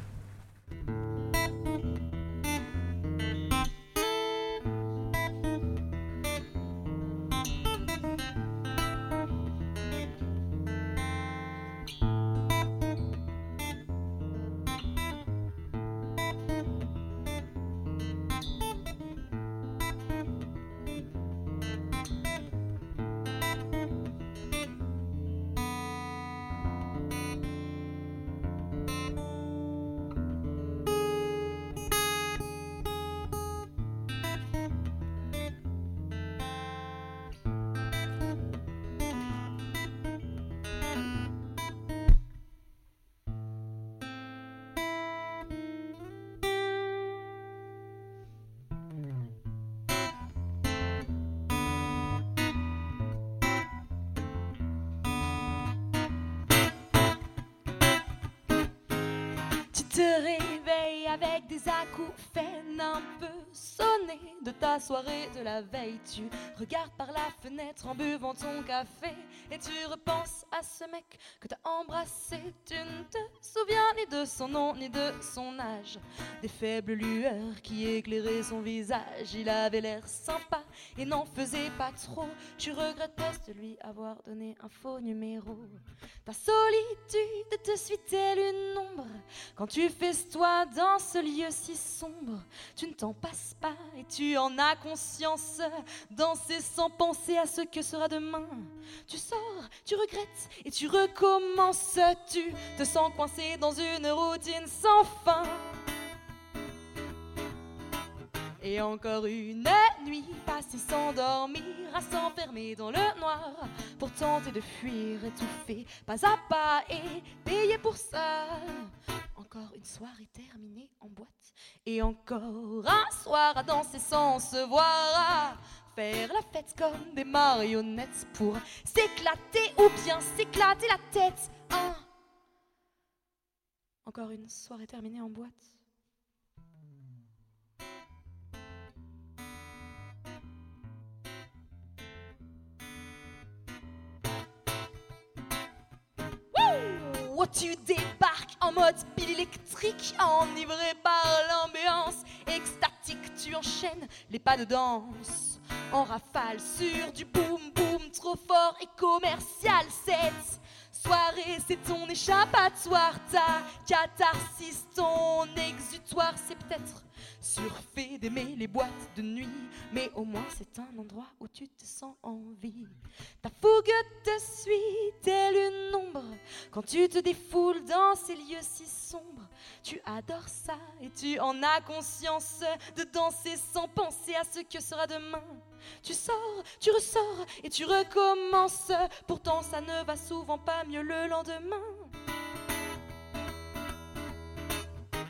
Soirée de la veille. Tu regardes par la fenêtre en buvant ton café et tu repenses à ce mec que t'as embrassé. Tu ne te souviens ni de son nom ni de son âge. Des faibles lueurs qui éclairaient son visage. Il avait l'air sympa et n'en faisait pas trop. Tu regrettes presque de lui avoir donné un faux numéro. Ta solitude te suit-elle une ombre? Quand tu festoies dans ce lieu si sombre, tu ne t'en passes pas et tu en as conscience. Danser sans penser à ce que sera demain. Tu sors, tu regrettes et tu recommences. Tu te sens coincé dans une routine sans fin. Et encore une nuit passée sans dormir, à s'enfermer dans le noir pour tenter de fuir, étouffé pas à pas et payer pour ça. Encore une soirée terminée en boîte et encore un soir à danser sans se voir, à faire la fête comme des marionnettes pour s'éclater ou bien s'éclater la tête. Hein. Encore une soirée terminée en boîte. Tu débarques en mode pile électrique, enivré par l'ambiance extatique. Tu enchaînes les pas de danse en rafale sur du boom boom trop fort et commercial. Cette soirée, c'est ton échappatoire, ta catharsis, ton exutoire. C'est peut-être surfait d'aimer les boîtes de nuit, mais au moins c'est un endroit où tu te sens en vie. Ta fougue te suit telle une ombre quand tu te défoules dans ces lieux si sombres. Tu adores ça et tu en as conscience de danser sans penser à ce que sera demain. Tu sors, tu ressors et tu recommences. Pourtant, ça ne va souvent pas mieux le lendemain.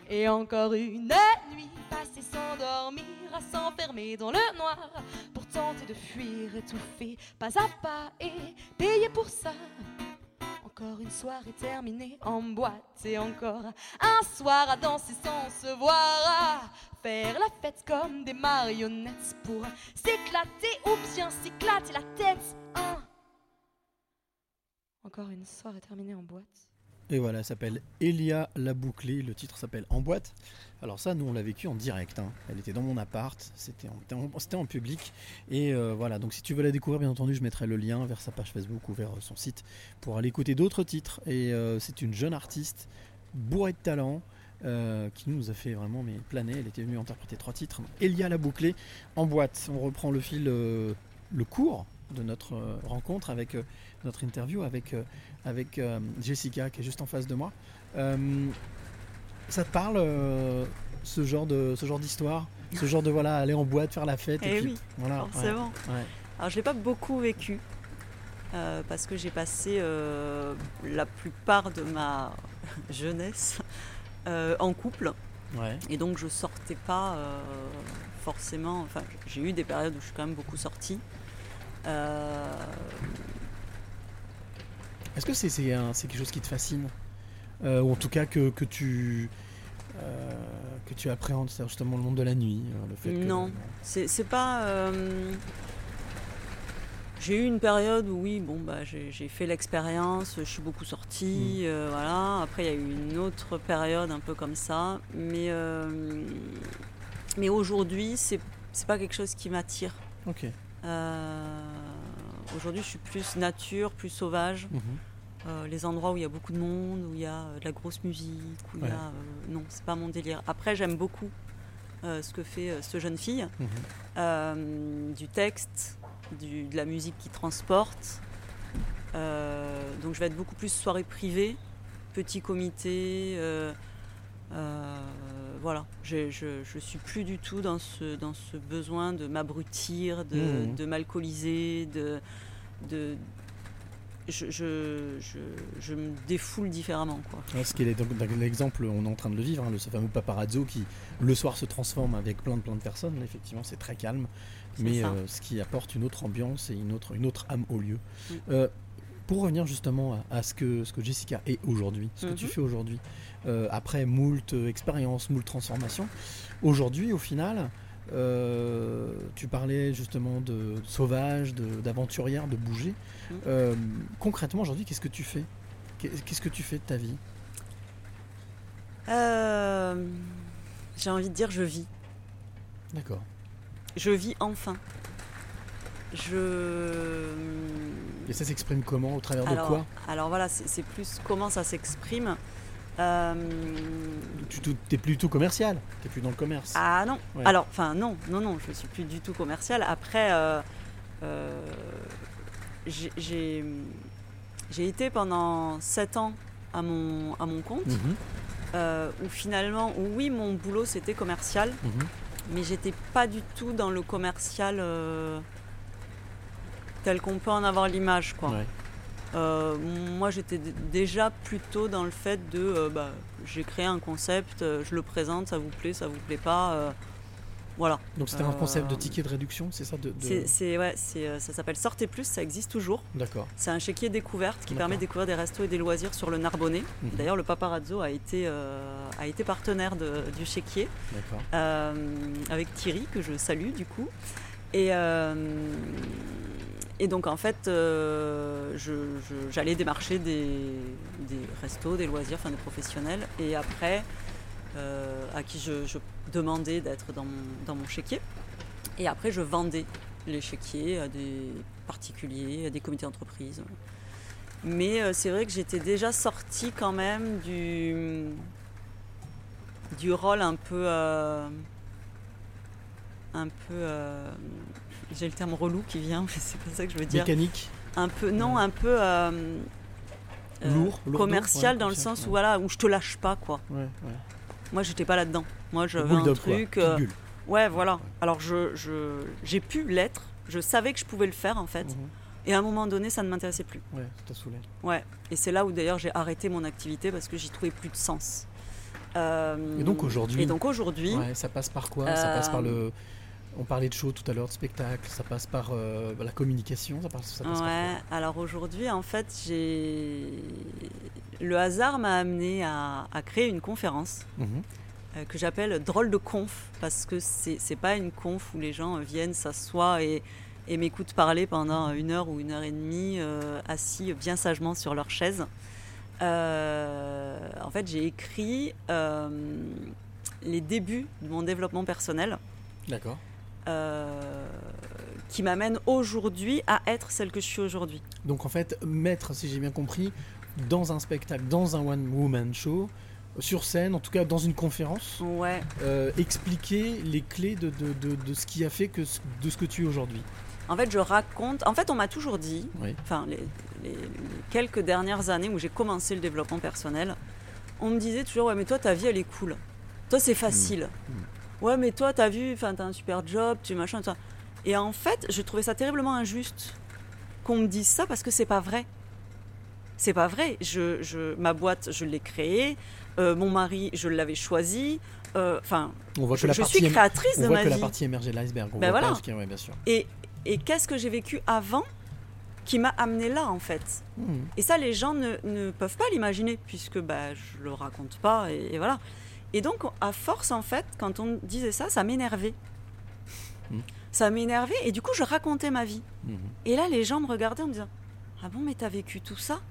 Et encore une nuit passée sans dormir, à s'enfermer dans le noir pour tenter de fuir, étouffé pas à pas et payer pour ça. Encore une soirée terminée en boîte et encore un soir à danser sans se voir, à faire la fête comme des marionnettes pour s'éclater ou bien s'éclater la tête. Hein. Encore une soirée terminée en boîte. Et voilà, elle s'appelle Elia la bouclée. Le titre s'appelle En boîte. Alors ça, nous on l'a vécu en direct. hein. Elle était dans mon appart, c'était en, public. Et euh, voilà, donc si tu veux la découvrir, bien entendu, je mettrai le lien vers sa page Facebook ou vers son site pour aller écouter d'autres titres. Et euh, c'est une jeune artiste bourrée de talent. euh, qui nous a fait vraiment planer. Elle était venue interpréter trois titres. Elia la bouclée en boîte. On reprend le fil, le cours de notre rencontre avec notre interview avec, euh, avec euh, Jessica qui est juste en face de moi. Euh, ça te parle ce genre de ce genre d'histoire, ce genre de voilà aller en boîte faire la fête Eh et puis oui, voilà. forcément. ouais. Alors je l'ai pas beaucoup vécu euh, parce que j'ai passé euh, la plupart de ma jeunesse euh, en couple Ouais. et donc je sortais pas forcément. Enfin, j'ai eu des périodes où je suis quand même beaucoup sortie. Est-ce que c'est c'est quelque chose qui te fascine Euh, ou en tout cas que, que tu euh, que tu appréhendes, c'est justement le monde de la nuit, euh, le fait que- Non. C'est c'est pas. euh, J'ai eu une période où oui, bon bah j'ai fait l'expérience, je suis beaucoup sortie, euh, voilà. Après il y a eu une autre période un peu comme ça, mais mais aujourd'hui c'est c'est pas quelque chose qui m'attire. Ok. Euh, aujourd'hui je suis plus nature, plus sauvage. Mhm. Euh, les endroits où il y a beaucoup de monde, où il y a euh, de la grosse musique, où il y a. euh, non, c'est pas mon délire. Après, j'aime beaucoup euh, ce que fait ce jeune fille. Mhm. Du texte, du- de la musique qui transporte. Donc je vais être beaucoup plus soirée privée, petit comité. euh, voilà, je, je, je suis plus du tout dans ce, dans ce besoin de m'abrutir, de, Mhm. de m'alcooliser, de, de, je, je, je, je me défoule différemment. Quoi. Ouais, ce qui est l'exemple, on est en train de le vivre, hein, le, ce fameux paparazzo qui le soir se transforme avec plein de plein de personnes. Effectivement, c'est très calme, mais euh, ce qui apporte une autre ambiance et une autre, une autre âme au lieu. Oui. Euh, pour revenir justement à, à ce, que, ce que Jessica est aujourd'hui, ce que tu Mhm. fais aujourd'hui, euh, après moult euh, expériences, moult transformations, aujourd'hui, au final, euh, tu parlais justement de sauvage, d'aventurière, de, bouger. Mhm. Euh, concrètement, aujourd'hui, qu'est-ce que tu fais? Qu'est- Qu'est-ce que tu fais de ta vie? J'ai envie de dire je vis. D'accord. Je vis enfin. Je. Et ça s'exprime comment Au travers de quoi? alors voilà, c'est plus comment ça s'exprime. Euh, Tu es plutôt commercial, tu plus dans le commerce. Ah non. Ouais. Alors, enfin non, non, non, je suis plus du tout commercial. Après, euh, euh, j'ai- été pendant 7 ans à mon, à mon compte, Mhm, euh, où finalement, où oui, mon boulot c'était commercial, mhm. mais j'étais pas du tout dans le commercial tel qu'on peut en avoir l'image, quoi. Ouais. Euh, moi, j'étais déjà plutôt dans le fait de, euh, bah, j'ai créé un concept, euh, je le présente, ça vous plaît, ça vous plaît pas, voilà. Donc c'était un concept de ticket de réduction, c'est ça de, de- ça s'appelle Sortez Plus, ça existe toujours. D'accord. C'est un chéquier découverte qui permet de découvrir des restos et des loisirs sur le Narbonnais. Mhm. D'ailleurs, le Paparazzo a été, a été partenaire de- du chéquier D'accord. avec Thierry, que je salue du coup. Et, et donc en fait, euh, j'allais démarcher des, restos, des loisirs, enfin des professionnels. Et après, euh, à qui je, demandais d'être dans mon, dans chéquier. Et après, je vendais les chéquiers à des particuliers, à des comités d'entreprise. Mais euh, c'est vrai que j'étais déjà sortie quand même du, du rôle un peu. un peu. Euh, J'ai le terme relou qui vient, mais c'est pas ça que je veux dire. Mécanique, Un peu, non, un peu. euh, euh, Lourd, lourdeau, commercial ouais, dans le sens où voilà où je te lâche pas quoi. ouais, ouais. Moi j'étais pas là-dedans. Moi j'avais un Bulldog, quoi. truc. Euh, ouais voilà. Alors je je- j'ai pu l'être. Je savais que je pouvais le faire en fait. Mhm. Et à un moment donné ça ne m'intéressait plus. Ouais, ça t'a saoulé. Ouais. Et c'est là où d'ailleurs j'ai arrêté mon activité parce que j'y trouvais plus de sens. Euh, Et donc aujourd'hui Et donc aujourd'hui. Ouais, ça passe par quoi? Ça passe par Euh, le. On parlait de show tout à l'heure, de spectacle, ça passe par euh, la communication, ça passe, ça passe par Ouais, alors aujourd'hui, en fait, j'ai. Le hasard m'a amené à, à créer une conférence Mhm. euh, que j'appelle Drôle de conf, parce que c'est c'est pas une conf où les gens viennent, s'assoient et, et m'écoutent parler pendant une heure ou une heure et demie, euh, assis bien sagement sur leur chaise. Euh, en fait, j'ai écrit euh, les débuts de mon développement personnel D'accord. Euh, qui m'amènent aujourd'hui à être celle que je suis aujourd'hui. Donc en fait, mettre, si j'ai bien compris, dans un spectacle, dans un one-woman show, sur scène, en tout cas dans une conférence, Ouais. euh, expliquer les clés de, de, de- de ce qui a fait que, ce- de ce que tu es aujourd'hui. En fait, je raconte. En fait, on m'a toujours dit, Oui. enfin, les, les- les quelques dernières années où j'ai commencé le développement personnel, on me disait toujours Ouais, mais toi, ta vie, elle est cool. Toi, c'est facile. Ouais, mais toi, t'as vu, enfin, t'as un super job, tu machin, tout. Et en fait, je trouvais ça terriblement injuste qu'on me dise ça parce que c'est pas vrai. C'est pas vrai. Je, je- ma boîte, je l'ai créée. euh, mon mari, je l'avais choisi. euh, Enfin, je, que la je partie suis émer- créatrice on de voit ma que la vie. partie émergée de l'iceberg. Ben voit pas voilà. jusqu'à- ouais, bien sûr. Et, et qu'est-ce que j'ai vécu avant qui m'a amené là, en fait? Mhm. Et ça, les gens ne, ne peuvent pas l'imaginer, puisque bah, je le raconte pas, et, et voilà. Et donc, à force, en fait, quand on disait ça, ça m'énervait. Mm. Ça m'énervait et du coup, je racontais ma vie. Mhm. Et là, les gens me regardaient en me disant Ah bon, mais t'as vécu tout ça?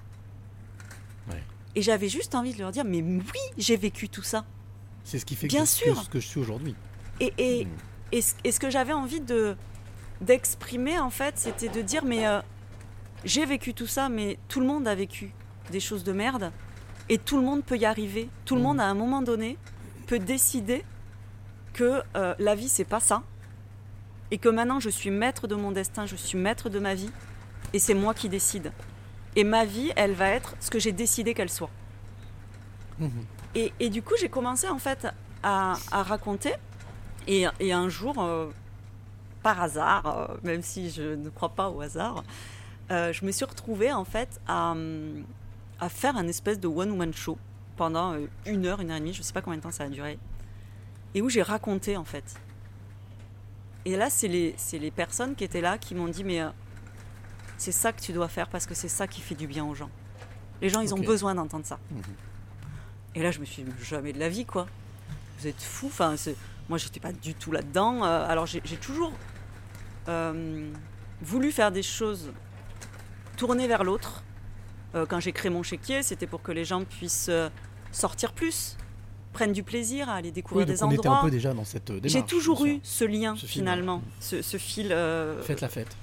Ouais. Et j'avais juste envie de leur dire Mais oui, j'ai vécu tout ça. C'est ce qui fait Bien que, sûr. que ce que je suis aujourd'hui. Et, et, Mm. et ce, et ce que j'avais envie de d'exprimer, en fait, c'était de dire Mais euh, j'ai vécu tout ça, mais tout le monde a vécu des choses de merde. Et tout le monde peut y arriver. Tout le Mm. monde, à un moment donné, peut décider que euh, la vie, c'est pas ça. Et que maintenant, je suis maître de mon destin, je suis maître de ma vie. Et c'est moi qui décide. Et ma vie, elle va être ce que j'ai décidé qu'elle soit. Mhm. Et, et du coup, j'ai commencé en fait à, à raconter. Et, et un jour, euh, par hasard, euh, même si je ne crois pas au hasard, euh, je me suis retrouvée en fait à, hum, à faire un espèce de one-woman show pendant euh, une heure, une heure et demie, je ne sais pas combien de temps ça a duré, et où j'ai raconté en fait. Et là, c'est les, les personnes qui étaient là qui m'ont dit, mais euh, c'est ça que tu dois faire parce que c'est ça qui fait du bien aux gens. Les gens, ils ont besoin d'entendre ça. Mhm. Et là, je me suis dit, jamais de la vie, quoi. Vous êtes fous. Enfin, moi, j'étais pas du tout là-dedans. Euh, alors, j'ai j'ai toujours euh, voulu faire des choses tournées vers l'autre. Euh, quand j'ai créé mon chéquier, c'était pour que les gens puissent euh, sortir plus, prennent du plaisir à aller découvrir Oui, donc des on était un endroits. peu déjà dans cette euh, démarche. J'ai toujours eu ce lien, Ce finalement, ouais. ce, ce fil. euh, Faites la fête.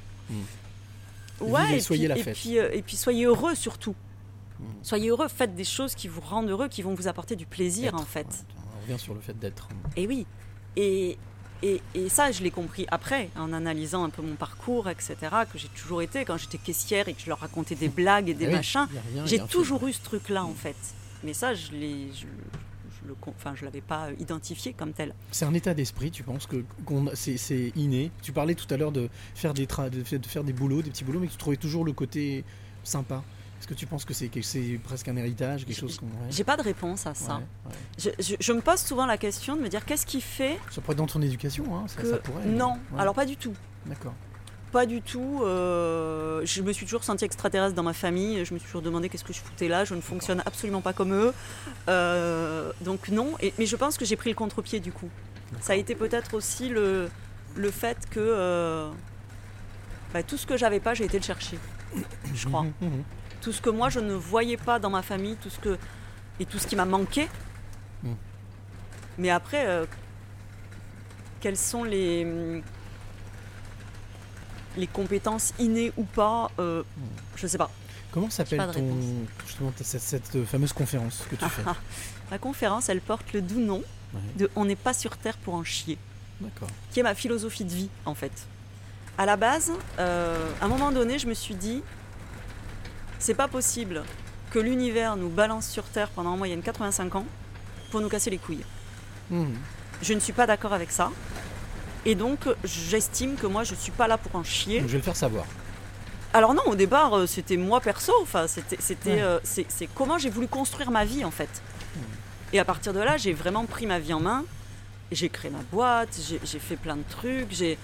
Ouais, Vivez, et soyez puis, la et fête. puis, euh, et puis soyez heureux surtout. Mm. Soyez heureux, faites des choses qui vous rendent heureux, qui vont vous apporter du plaisir Être, en fait. ouais. On revient sur le fait d'être. Et oui. Et, et, et ça, je l'ai compris après, en analysant un peu mon parcours, etc., que j'ai toujours été, quand j'étais caissière et que je leur racontais des blagues et des Ah oui, machins, j'ai toujours eu ce truc-là, en fait. Mais ça, je l'ai... Je, je le, con- enfin, je l'avais pas identifié comme tel. C'est un état d'esprit, tu penses que c'est, inné. Tu parlais tout à l'heure de faire des tra- de faire des boulots, des petits boulots, mais que tu trouvais toujours le côté sympa. Est-ce que tu penses que c'est, que c'est presque un héritage, quelque chose qu'on ouais. J'ai pas de réponse à ça. Ouais, ouais. Je, je- je me pose souvent la question de me dire qu'est-ce qui fait Ça pourrait être dans ton éducation, hein, ça, que... ça pourrait. non, alors pas du tout. D'accord. Pas du tout. euh, je me suis toujours sentie extraterrestre dans ma famille. Je me suis toujours demandé qu'est-ce que je foutais là. Je ne fonctionne absolument pas comme eux. Euh, donc non. Et- mais je pense que j'ai pris le contre-pied du coup. Ça a été peut-être aussi le, le fait que euh, bah, tout ce que j'avais pas, j'ai été le chercher. Je crois. Tout ce que moi je ne voyais pas dans ma famille, tout ce que et tout ce qui m'a manqué. Mm. Mais après, euh, quelles sont les hum, les compétences innées ou pas euh, Je sais pas. Comment s'appelle justement cette, cette fameuse conférence que tu fais Ah, La conférence, elle porte le doux nom Ouais. de On n'est pas sur Terre pour en chier, D'accord. qui est ma philosophie de vie en fait. À la base, euh, à un moment donné, je me suis dit, c'est pas possible que l'univers nous balance sur Terre pendant en moyenne 85 ans pour nous casser les couilles. Mhm. Je ne suis pas d'accord avec ça. Et donc, j'estime que moi, je suis pas là pour en chier. Donc, je vais le faire savoir. Alors non, au départ, euh, c'était moi perso. Enfin, c'était, c'était, Ouais. euh, c'est, c'est comment j'ai voulu construire ma vie en fait. Et à partir de là, j'ai vraiment pris ma vie en main. J'ai créé ma boîte, j'ai, j'ai fait plein de trucs. J'ai...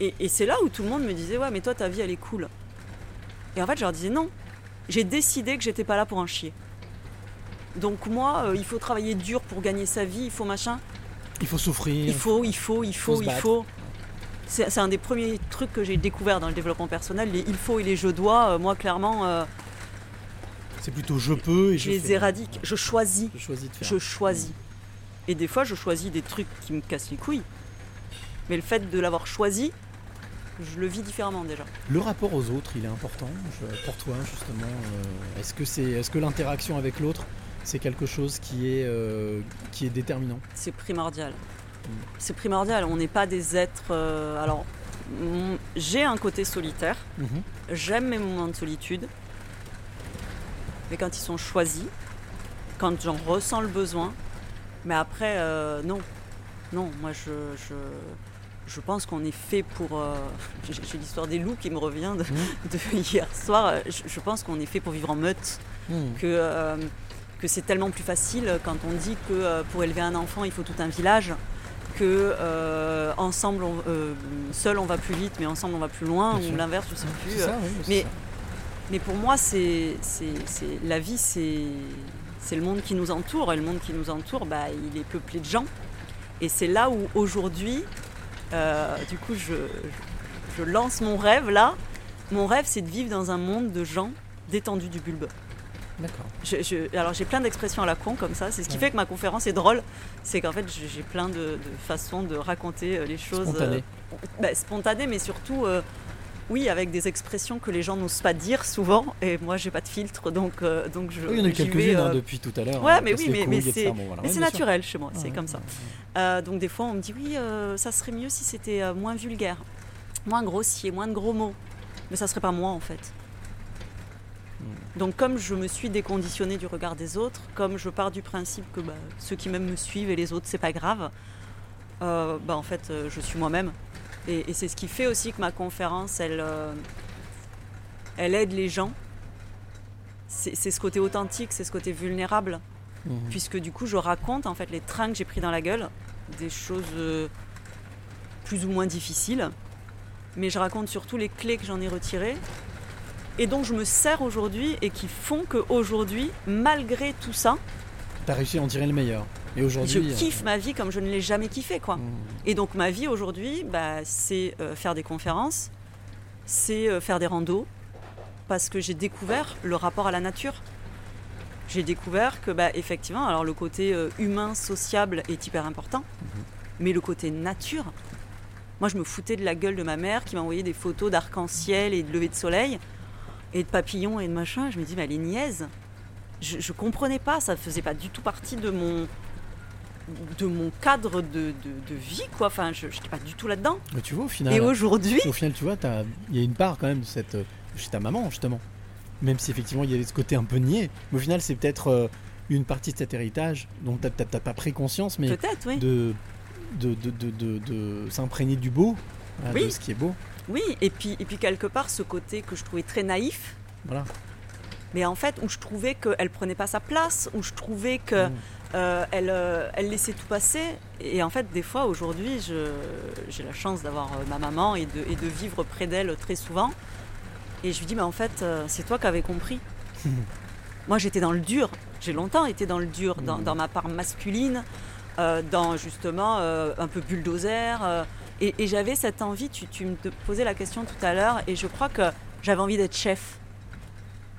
Et, et c'est là où tout le monde me disait ouais, mais toi, ta vie, elle est cool. Et en fait, je leur disais non. J'ai décidé que j'étais pas là pour en chier. Donc moi, euh, il faut travailler dur pour gagner sa vie, il faut machin. Il faut souffrir. Il faut, il faut, il faut, il faut. C'est c'est un des premiers trucs que j'ai découvert dans le développement personnel, les il faut et les je dois. Euh, moi, clairement, euh, C'est plutôt je peux et je je les fais. éradique. Je choisis. Je choisis de faire. Je choisis. Et des fois, je choisis des trucs qui me cassent les couilles. Mais le fait de l'avoir choisi, je le vis différemment déjà. Le rapport aux autres, il est important je- pour toi justement. euh, est-ce que c'est, est-ce que l'interaction avec l'autre, c'est quelque chose qui est, euh, qui est déterminant? C'est primordial. C'est primordial. On n'est pas des êtres. euh, alors, mon- j'ai un côté solitaire. Mhm. J'aime mes moments de solitude, mais quand ils sont choisis, quand j'en ressens le besoin, mais après, non. Non, moi je, je, je pense qu'on est fait pour. euh, j'ai l'histoire des loups qui me revient de, de hier soir. Je, je pense qu'on est fait pour vivre en meute, Mhm. que, euh, que c'est tellement plus facile quand on dit que euh, pour élever un enfant il faut tout un village, que euh, ensemble, on- euh, seul on va plus vite, mais ensemble on va plus loin, Bien ou l'inverse, je sais plus. C'est ça, oui, mais, ça. mais pour moi, c'est, la vie, c'est, c'est le monde qui nous entoure. Et le monde qui nous entoure, bah, il est peuplé de gens. Et c'est là où aujourd'hui, euh, du coup, je, je lance mon rêve là. Mon rêve, c'est de vivre dans un monde de gens détendus du bulbe. D'accord. Je- je- alors j'ai plein d'expressions à la con comme ça. C'est ce qui Ouais. fait que ma conférence est drôle. C'est qu'en fait j'ai plein de, de façons de raconter euh, les choses. Euh, bah, spontanées, mais surtout, euh, oui, avec des expressions que les gens n'osent pas dire souvent. Et moi j'ai pas de filtre, donc donc donc je. Oui, il y en a quelques-unes hein, euh, depuis tout à l'heure. Ouais, hein, mais oui, mais, c'est bon, voilà. Ouais, sûr. naturel chez moi, c'est Ouais, comme ça. Euh, donc des fois on me dit oui, euh, ça serait mieux si c'était euh, moins vulgaire, moins grossier, moins de gros mots. Mais ça serait pas moi en fait. Hmm. Donc comme je me suis déconditionnée du regard des autres, comme je pars du principe que bah, ceux qui m'aiment me suivent et les autres c'est pas grave, euh, bah, en fait euh, je suis moi-même. Et, et c'est ce qui fait aussi que ma conférence elle, euh, elle aide les gens. C'est ce côté authentique, c'est ce côté vulnérable Mhm. puisque du coup je raconte en fait les trains que j'ai pris dans la gueule, des choses euh, plus ou moins difficiles, mais je raconte surtout les clés que j'en ai retirées et dont je me sers aujourd'hui et qui font que aujourd'hui, malgré tout ça, T'as réussi à en tirer le meilleur. Et je aujourd'hui. kiffe ma vie comme je ne l'ai jamais kiffé quoi. euh, mhm. Et donc ma vie aujourd'hui, bah, c'est euh, faire des conférences, c'est euh, faire des randos, parce que j'ai découvert le rapport à la nature. J'ai découvert que, bah, effectivement, alors le côté euh, humain, sociable est hyper important, mais le côté nature, moi je me foutais de la gueule de ma mère qui m'envoyait des photos d'arc-en-ciel et de lever de soleil, et de papillons et de machin. Je me dis, mais elle est niaise. Je, je comprenais pas, ça faisait pas du tout partie de mon, de mon cadre de, de- de vie, quoi. Enfin, je n'étais pas du tout là-dedans. Mais tu vois, au final. Et aujourd'hui, Au final, tu vois, il y a une part quand même de cette. euh, chez ta maman, justement. Même si effectivement il y avait ce côté un peu niais. Mais au final, c'est peut-être euh, une partie de cet héritage dont t'as t'as pas pris conscience, mais oui. de, de, de, de, de- de s'imprégner du beau, voilà, Oui. de ce qui est beau. Oui, et puis, et puis quelque part, ce côté que je trouvais très naïf, Voilà. Mais en fait, où je trouvais qu'elle prenait pas sa place, où je trouvais que Mm. euh, elle, euh, elle laissait tout passer. Et en fait, des fois, aujourd'hui, j'ai la chance d'avoir euh, ma maman et de, et de vivre près d'elle très souvent. Et je lui dis, mais en fait, c'est toi qui avais compris. Moi, j'étais dans le dur. J'ai longtemps été dans le dur, dans, dans ma part masculine, euh, dans justement un peu bulldozer. et et j'avais cette envie, tu, tu me posais la question tout à l'heure, et je crois que j'avais envie d'être chef.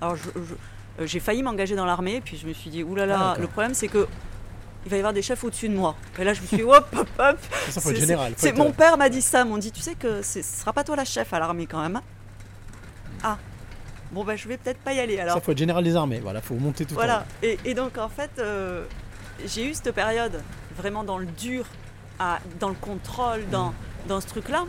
Alors, je- je- euh, j'ai failli m'engager dans l'armée, puis je me suis dit, Ah, oulala, d'accord. le problème c'est que il va y avoir des chefs au-dessus de moi. Et là, je me suis dit, hop, hop, hop. C'est- mon père m'a dit ça, m'ont dit, tu sais que ce sera pas toi la chef à l'armée quand même. Ah, bon, bah, je vais peut-être pas y aller alors. Ça, faut être général des armées. Voilà, faut monter tout Voilà. Et, et donc, en fait, euh, j'ai eu cette période vraiment dans le dur, à- dans le contrôle, dans, dans ce truc-là.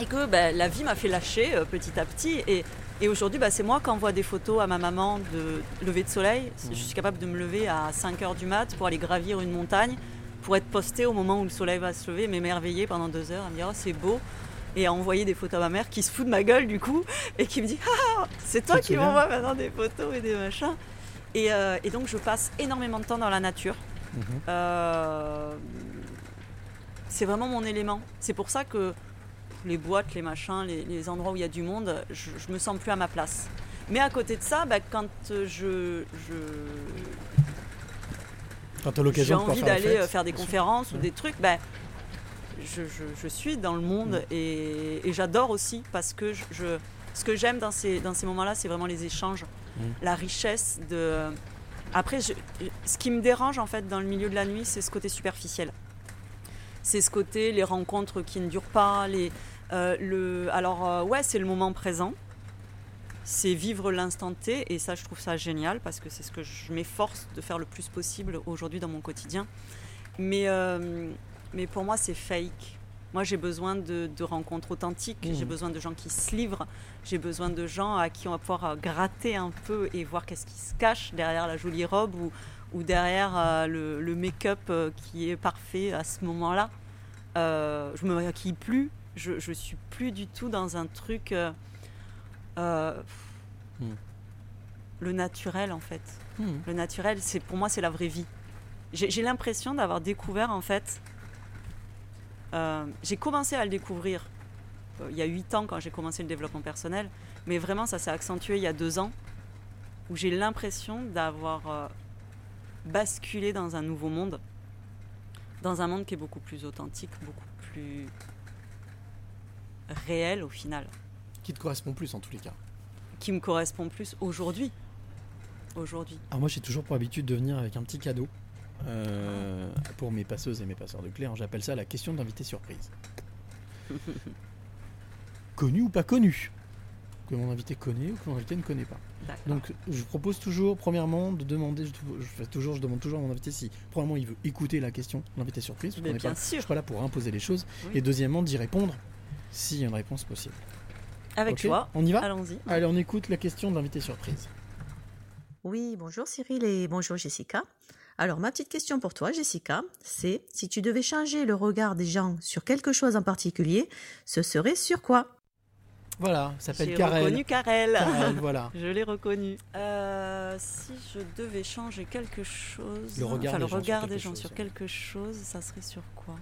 Et que ben, la vie m'a fait lâcher euh, petit à petit. Et, et aujourd'hui, ben, c'est moi qui envoie des photos à ma maman de lever de soleil. Je suis capable de me lever à 5 h du mat pour aller gravir une montagne, pour être postée au moment où le soleil va se lever, m'émerveiller pendant deux heures, à me dire oh, c'est beau. Et à envoyer des photos à ma mère qui se fout de ma gueule du coup et qui me dit Ah, c'est toi qui m'envoie maintenant des photos et des machins. Et, euh, et donc je passe énormément de temps dans la nature. Mhm. Euh, c'est vraiment mon élément. C'est pour ça que les boîtes, les machins, les, les endroits où il y a du monde, je, je me sens plus à ma place. Mais à côté de ça, bah, quand euh, je, je- Quand j'ai envie d'aller euh, faire des conférences ou des trucs, bah, je, je- je suis dans le monde Mm. et, et j'adore aussi parce que je, je- ce que j'aime dans ces, dans ces moments-là, c'est vraiment les échanges, Mm. la richesse de. Après, je- ce qui me dérange en fait dans le milieu de la nuit, c'est ce côté superficiel. C'est ce côté, les rencontres qui ne durent pas, les, euh, le, alors euh, ouais, c'est le moment présent. C'est vivre l'instant T et ça, je trouve ça génial parce que c'est ce que je m'efforce de faire le plus possible aujourd'hui dans mon quotidien. Mais, euh, mais pour moi, c'est fake. Moi, j'ai besoin de, de rencontres authentiques, Mmh. j'ai besoin de gens qui se livrent, j'ai besoin de gens à qui on va pouvoir gratter un peu et voir qu'est-ce qui se cache derrière la jolie robe ou, ou derrière le, le make-up qui est parfait à ce moment-là. Je me maquille plus, je, je suis plus du tout dans un truc. euh, euh, Hmm. Le naturel, en fait. Mhm. Le naturel, c'est pour moi, c'est la vraie vie. J'ai l'impression d'avoir découvert, en fait. euh, j'ai commencé à le découvrir il y a 8 ans quand j'ai commencé le développement personnel, mais vraiment, ça s'est accentué il y a deux ans, où j'ai l'impression d'avoir basculer dans un nouveau monde, dans un monde qui est beaucoup plus authentique, beaucoup plus réel au final, Qui te correspond plus en tous les cas. qui me correspond plus aujourd'hui. Aujourd'hui. Alors moi j'ai toujours pour habitude de venir avec un petit cadeau euh, pour mes passeuses et mes passeurs de clés. Alors, J'appelle ça la question d'invité surprise. connu ou pas connu? Que mon invité connaît ou que mon invité ne connaît pas. Donc je propose toujours premièrement de demander, je, je fais toujours, je demande toujours à mon invité si premièrement il veut écouter la question, l'invité surprise, parce Mais qu'on est bien pas- sûr. je suis pas là pour imposer les choses, Oui. et deuxièmement d'y répondre s'il y a une réponse possible. Avec joie. On y va? Allons-y. Allez, on écoute la question de l'invité surprise. Oui, bonjour Cyril et bonjour Jessica. Alors, ma petite question pour toi, Jessica, c'est si tu devais changer le regard des gens sur quelque chose en particulier, ce serait sur quoi? Voilà, ça s'appelle J'ai Karel. reconnu Karel. Karel, voilà. Je l'ai reconnu. Euh, si je devais changer quelque chose, Le regard enfin, des le gens sur regard quelque des gens chose, sur ouais. quelque chose, ça serait sur quoi?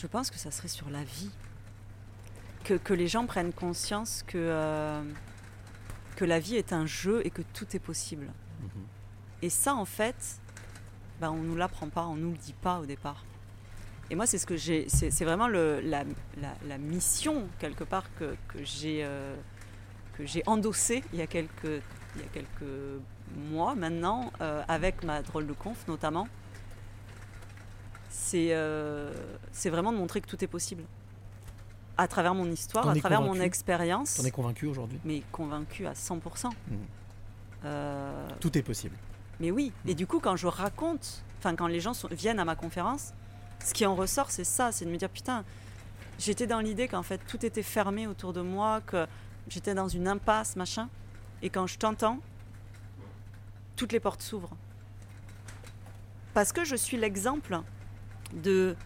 Je pense que ça serait sur la vie. Que, que les gens prennent conscience que, euh, que la vie est un jeu et que tout est possible. Mhm. Et ça, en fait, ben, on nous l'apprend pas, on nous le dit pas au départ. Et moi, c'est ce que j'ai, c'est, c'est vraiment le, la, la- la mission quelque part que, que j'ai euh, que j'ai endossée il y a quelques il y a quelques mois maintenant euh, avec ma drôle de conf notamment. C'est euh, c'est vraiment de montrer que tout est possible à travers mon histoire, à travers mon expérience, T'en es convaincu aujourd'hui mais convaincu à 100%. Mhm. Euh, Tout est possible. mais oui, et du coup, quand je raconte, enfin, quand les gens sont- viennent à ma conférence, ce qui en ressort, c'est ça, c'est de me dire putain, j'étais dans l'idée qu'en fait tout était fermé autour de moi, que j'étais dans une impasse, machin, et quand je t'entends, toutes les portes s'ouvrent. Parce que je suis l'exemple de.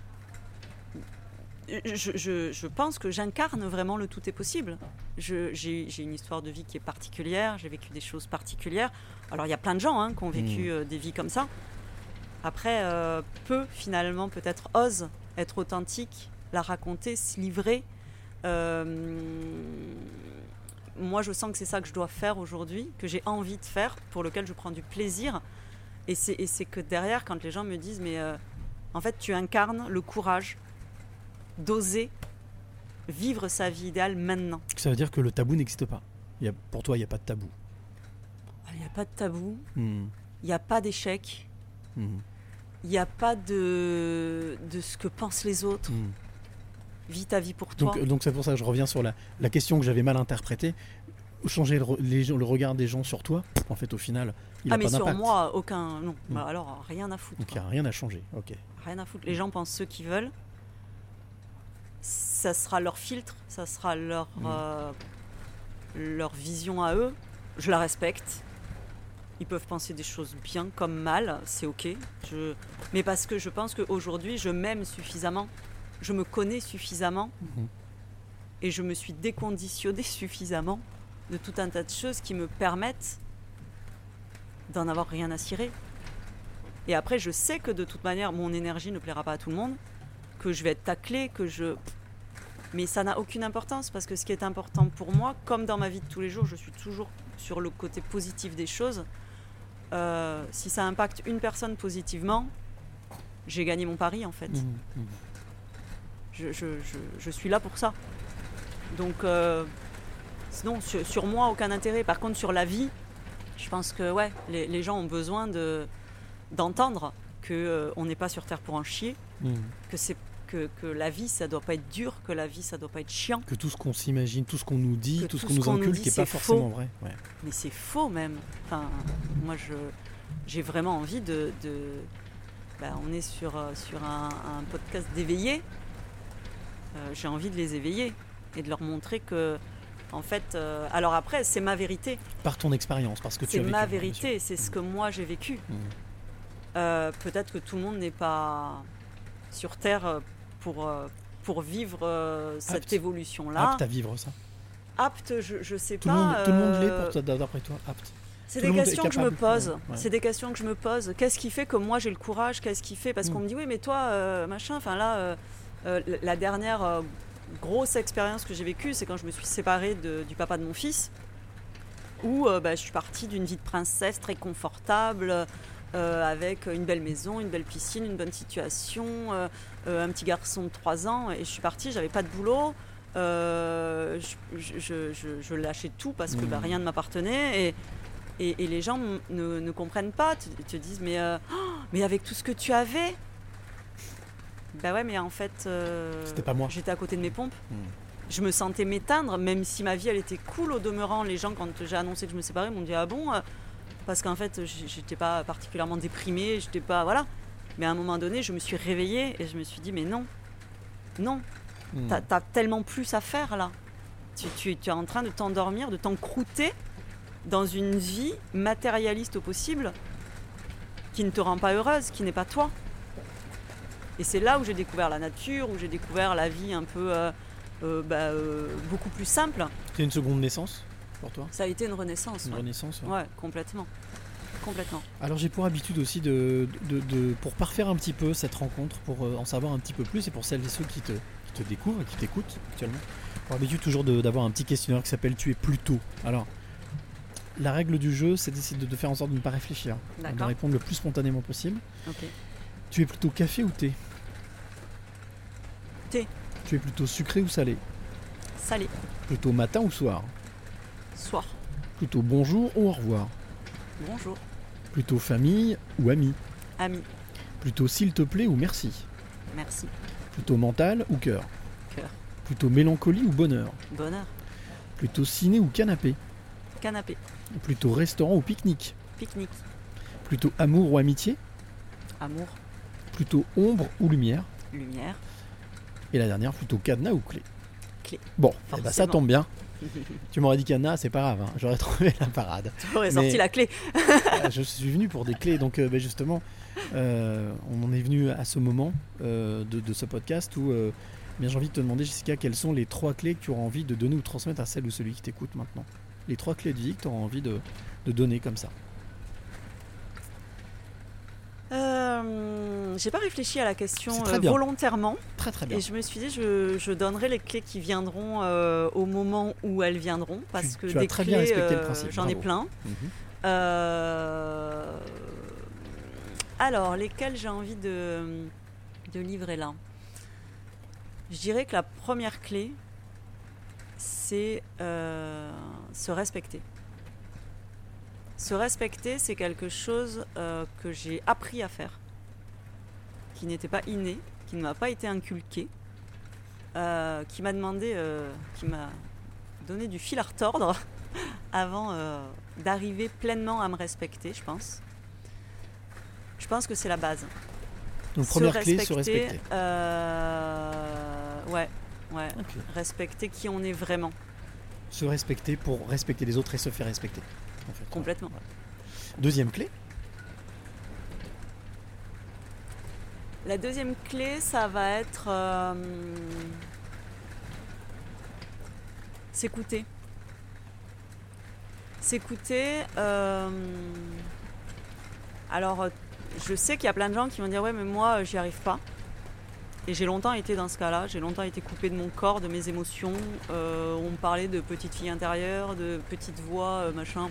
Je, je- je pense que j'incarne vraiment le tout est possible. J'ai une histoire de vie qui est particulière, j'ai vécu des choses particulières. Alors il y a plein de gens hein, qui ont vécu Mm. euh, des vies comme ça. Après, euh, peu finalement peut-être osent être authentiques, la raconter, se livrer. Euh, moi, je sens que c'est ça que je dois faire aujourd'hui, que j'ai envie de faire, pour lequel je prends du plaisir. Et c'est et c'est que derrière, quand les gens me disent, mais euh, en fait, tu incarnes le courage d'oser vivre sa vie idéale maintenant. Ça veut dire que le tabou n'existe pas. Il y a, pour toi, il n'y a pas de tabou. Il n'y a pas de tabou, Hmm, il n'y a pas d'échec, hmm, il n'y a pas de, de ce que pensent les autres. hmm. Vis ta vie pour toi. Donc, donc c'est pour ça que je reviens sur la, la question que j'avais mal interprétée. Changer le, les regard des gens sur toi, en fait, au final, il ah n'a mais pas sur d'impact. moi, aucun... Non, Mm. Bah alors rien à foutre. Donc il n'y a rien à changer. Ok. Rien à foutre. Les gens pensent ce qu'ils veulent. Ça sera leur filtre, ça sera leur, Mm. euh, leur vision à eux. Je la respecte. Ils peuvent penser des choses bien comme mal, c'est ok. Je... Mais parce que je pense qu'aujourd'hui, je m'aime suffisamment, je me connais suffisamment Mhm. et je me suis déconditionnée suffisamment de tout un tas de choses qui me permettent d'en avoir rien à cirer. Et après, je sais que de toute manière, mon énergie ne plaira pas à tout le monde, que je vais être taclée, que je. Mais ça n'a aucune importance parce que ce qui est important pour moi, comme dans ma vie de tous les jours, je suis toujours sur le côté positif des choses. Euh, si ça impacte une personne positivement, j'ai gagné mon pari en fait. Mhm, mhm. Je, je- je- je suis là pour ça. Donc, euh, sinon, sur, sur moi, aucun intérêt. Par contre, sur la vie, je pense que ouais, les, les gens ont besoin de, d'entendre qu'on n'est pas sur Terre pour en chier, Mhm. que, c'est, que, que la vie, ça doit pas être dur, que la vie, ça doit pas être chiant. Que tout ce qu'on s'imagine, tout ce qu'on nous dit, Que tout ce qu'on nous inculque dit, n'est pas c'est forcément faux. vrai. Ouais. Mais c'est faux même. Enfin, moi, je, j'ai vraiment envie de... de- bah, on est sur, euh, sur un, un podcast d'éveillés. Euh, j'ai envie de les éveiller et de leur montrer que, en fait, euh, alors après, c'est ma vérité. Par ton expérience, parce que tu C'est as vécu, ma vérité, c'est ce que moi j'ai vécu. Mhm. Euh, peut-être que tout le monde n'est pas sur Terre euh, pour, euh, pour vivre euh, cette évolution-là. Apte à vivre ça. Apte, je, je sais Tout pas. monde, tout le monde l'est euh, d'après toi. Apte. C'est des questions que je me pose. ouais. C'est des questions que je me pose. Qu'est-ce qui fait que moi j'ai le courage? Qu'est-ce qui fait? Parce Mm. qu'on me dit oui, mais toi, euh, machin. Enfin là, euh, euh, la dernière euh, grosse expérience que j'ai vécue, c'est quand je me suis séparée de- du papa de mon fils. où euh, bah, je suis partie d'une vie de princesse très confortable, euh, avec une belle maison, une belle piscine, une bonne situation, euh, euh, un petit garçon de 3 ans. Et je suis partie, j'avais pas de boulot. je, je- je- je lâchais tout parce que bah, Mhm. rien ne m'appartenait. Et, et, et les gens ne, ne comprennent pas, te, te disent mais, euh, Oh, mais avec tout ce que tu avais. Bah ouais, mais en fait, euh, C'était pas moi. j'étais à côté de mes pompes. Mhm. Je me sentais m'éteindre, même si ma vie elle était cool au demeurant. Les gens, quand j'ai annoncé que je me séparais, m'ont dit Ah bon Parce qu'en fait, j'étais pas particulièrement déprimée, j'étais pas. Voilà. Mais à un moment donné, je me suis réveillée et je me suis dit Mais non, non, Hmm. T'as as tellement plus à faire là. Tu, tu- tu es en train de t'endormir, de t'encrouter dans une vie matérialiste au possible qui ne te rend pas heureuse, qui n'est pas toi. Et c'est là où j'ai découvert la nature, où j'ai découvert la vie un peu euh, euh, bah, euh, beaucoup plus simple. C'est une seconde naissance? Pour toi Ça a été une renaissance. Une ouais. renaissance ouais. Ouais, complètement. Complètement. Alors j'ai pour habitude aussi de, de, de- pour parfaire un petit peu cette rencontre, pour euh, en savoir un petit peu plus, et pour celles et ceux qui te, qui te découvrent et qui t'écoutent actuellement, pour habitude toujours de- d'avoir un petit questionnaire qui s'appelle Tu es plutôt. Alors, la règle du jeu, c'est d'essayer de, de faire en sorte de ne pas réfléchir, de D'accord. répondre le plus spontanément possible. Ok. Tu es plutôt café ou thé? Thé. Tu es plutôt sucré ou salé? Salé. Plutôt matin ou soir? Soir. Plutôt bonjour ou au revoir Bonjour. Plutôt famille ou ami Ami. Plutôt s'il te plaît ou merci Merci. Plutôt mental ou cœur Cœur. Plutôt mélancolie ou bonheur Bonheur. Plutôt ciné ou canapé Canapé. Plutôt restaurant ou pique-nique Pique-nique. Plutôt amour ou amitié Amour. Plutôt ombre ou lumière Lumière. Et la dernière, plutôt cadenas ou clé Clé. Bon, eh ben, ça tombe bien. Tu m'aurais dit cadenas, c'est pas grave, hein, j'aurais trouvé la parade. Tu aurais Mais- sorti la clé. Euh, je suis venu pour des clés, donc euh, ben, justement, euh, on en est venu à ce moment euh, de, de ce podcast où euh, bien, j'ai envie de te demander, Jessica, quelles sont les trois clés que tu auras envie de donner ou transmettre à celle ou celui qui t'écoute maintenant? Les trois clés de vie que tu auras envie de, de donner comme ça. Euh, J'ai pas réfléchi à la question très euh, bien. volontairement. Très très bien. Et je me suis dit, je, je donnerai les clés qui viendront euh, au moment où elles viendront. Parce Tu- que tu as des très clés, respecté le euh, principe, j'en ai plein. Mhm. Euh, Alors, lesquelles j'ai envie de, de livrer là? Je dirais que la première clé, c'est euh, se respecter. Se respecter, c'est quelque chose euh, que j'ai appris à faire, qui n'était pas inné, qui ne m'a pas été inculqué, euh, qui m'a demandé, euh, qui m'a donné du fil à retordre avant euh, d'arriver pleinement à me respecter, je pense. Je pense que c'est la base. Donc, Se première clé, se respecter. ouais, ouais. Respecter qui on est vraiment, Se respecter pour respecter les autres et se faire respecter. en fait. complètement. Deuxième clé, La deuxième clé, ça va être euh, s'écouter. S'écouter. euh, alors, je sais qu'il y a plein de gens qui vont dire ouais, mais moi, j'y arrive pas. Et j'ai longtemps été dans ce cas-là. J'ai longtemps été coupée de mon corps, de mes émotions. Euh, on me parlait de petite fille intérieure, de petite voix, euh, machin.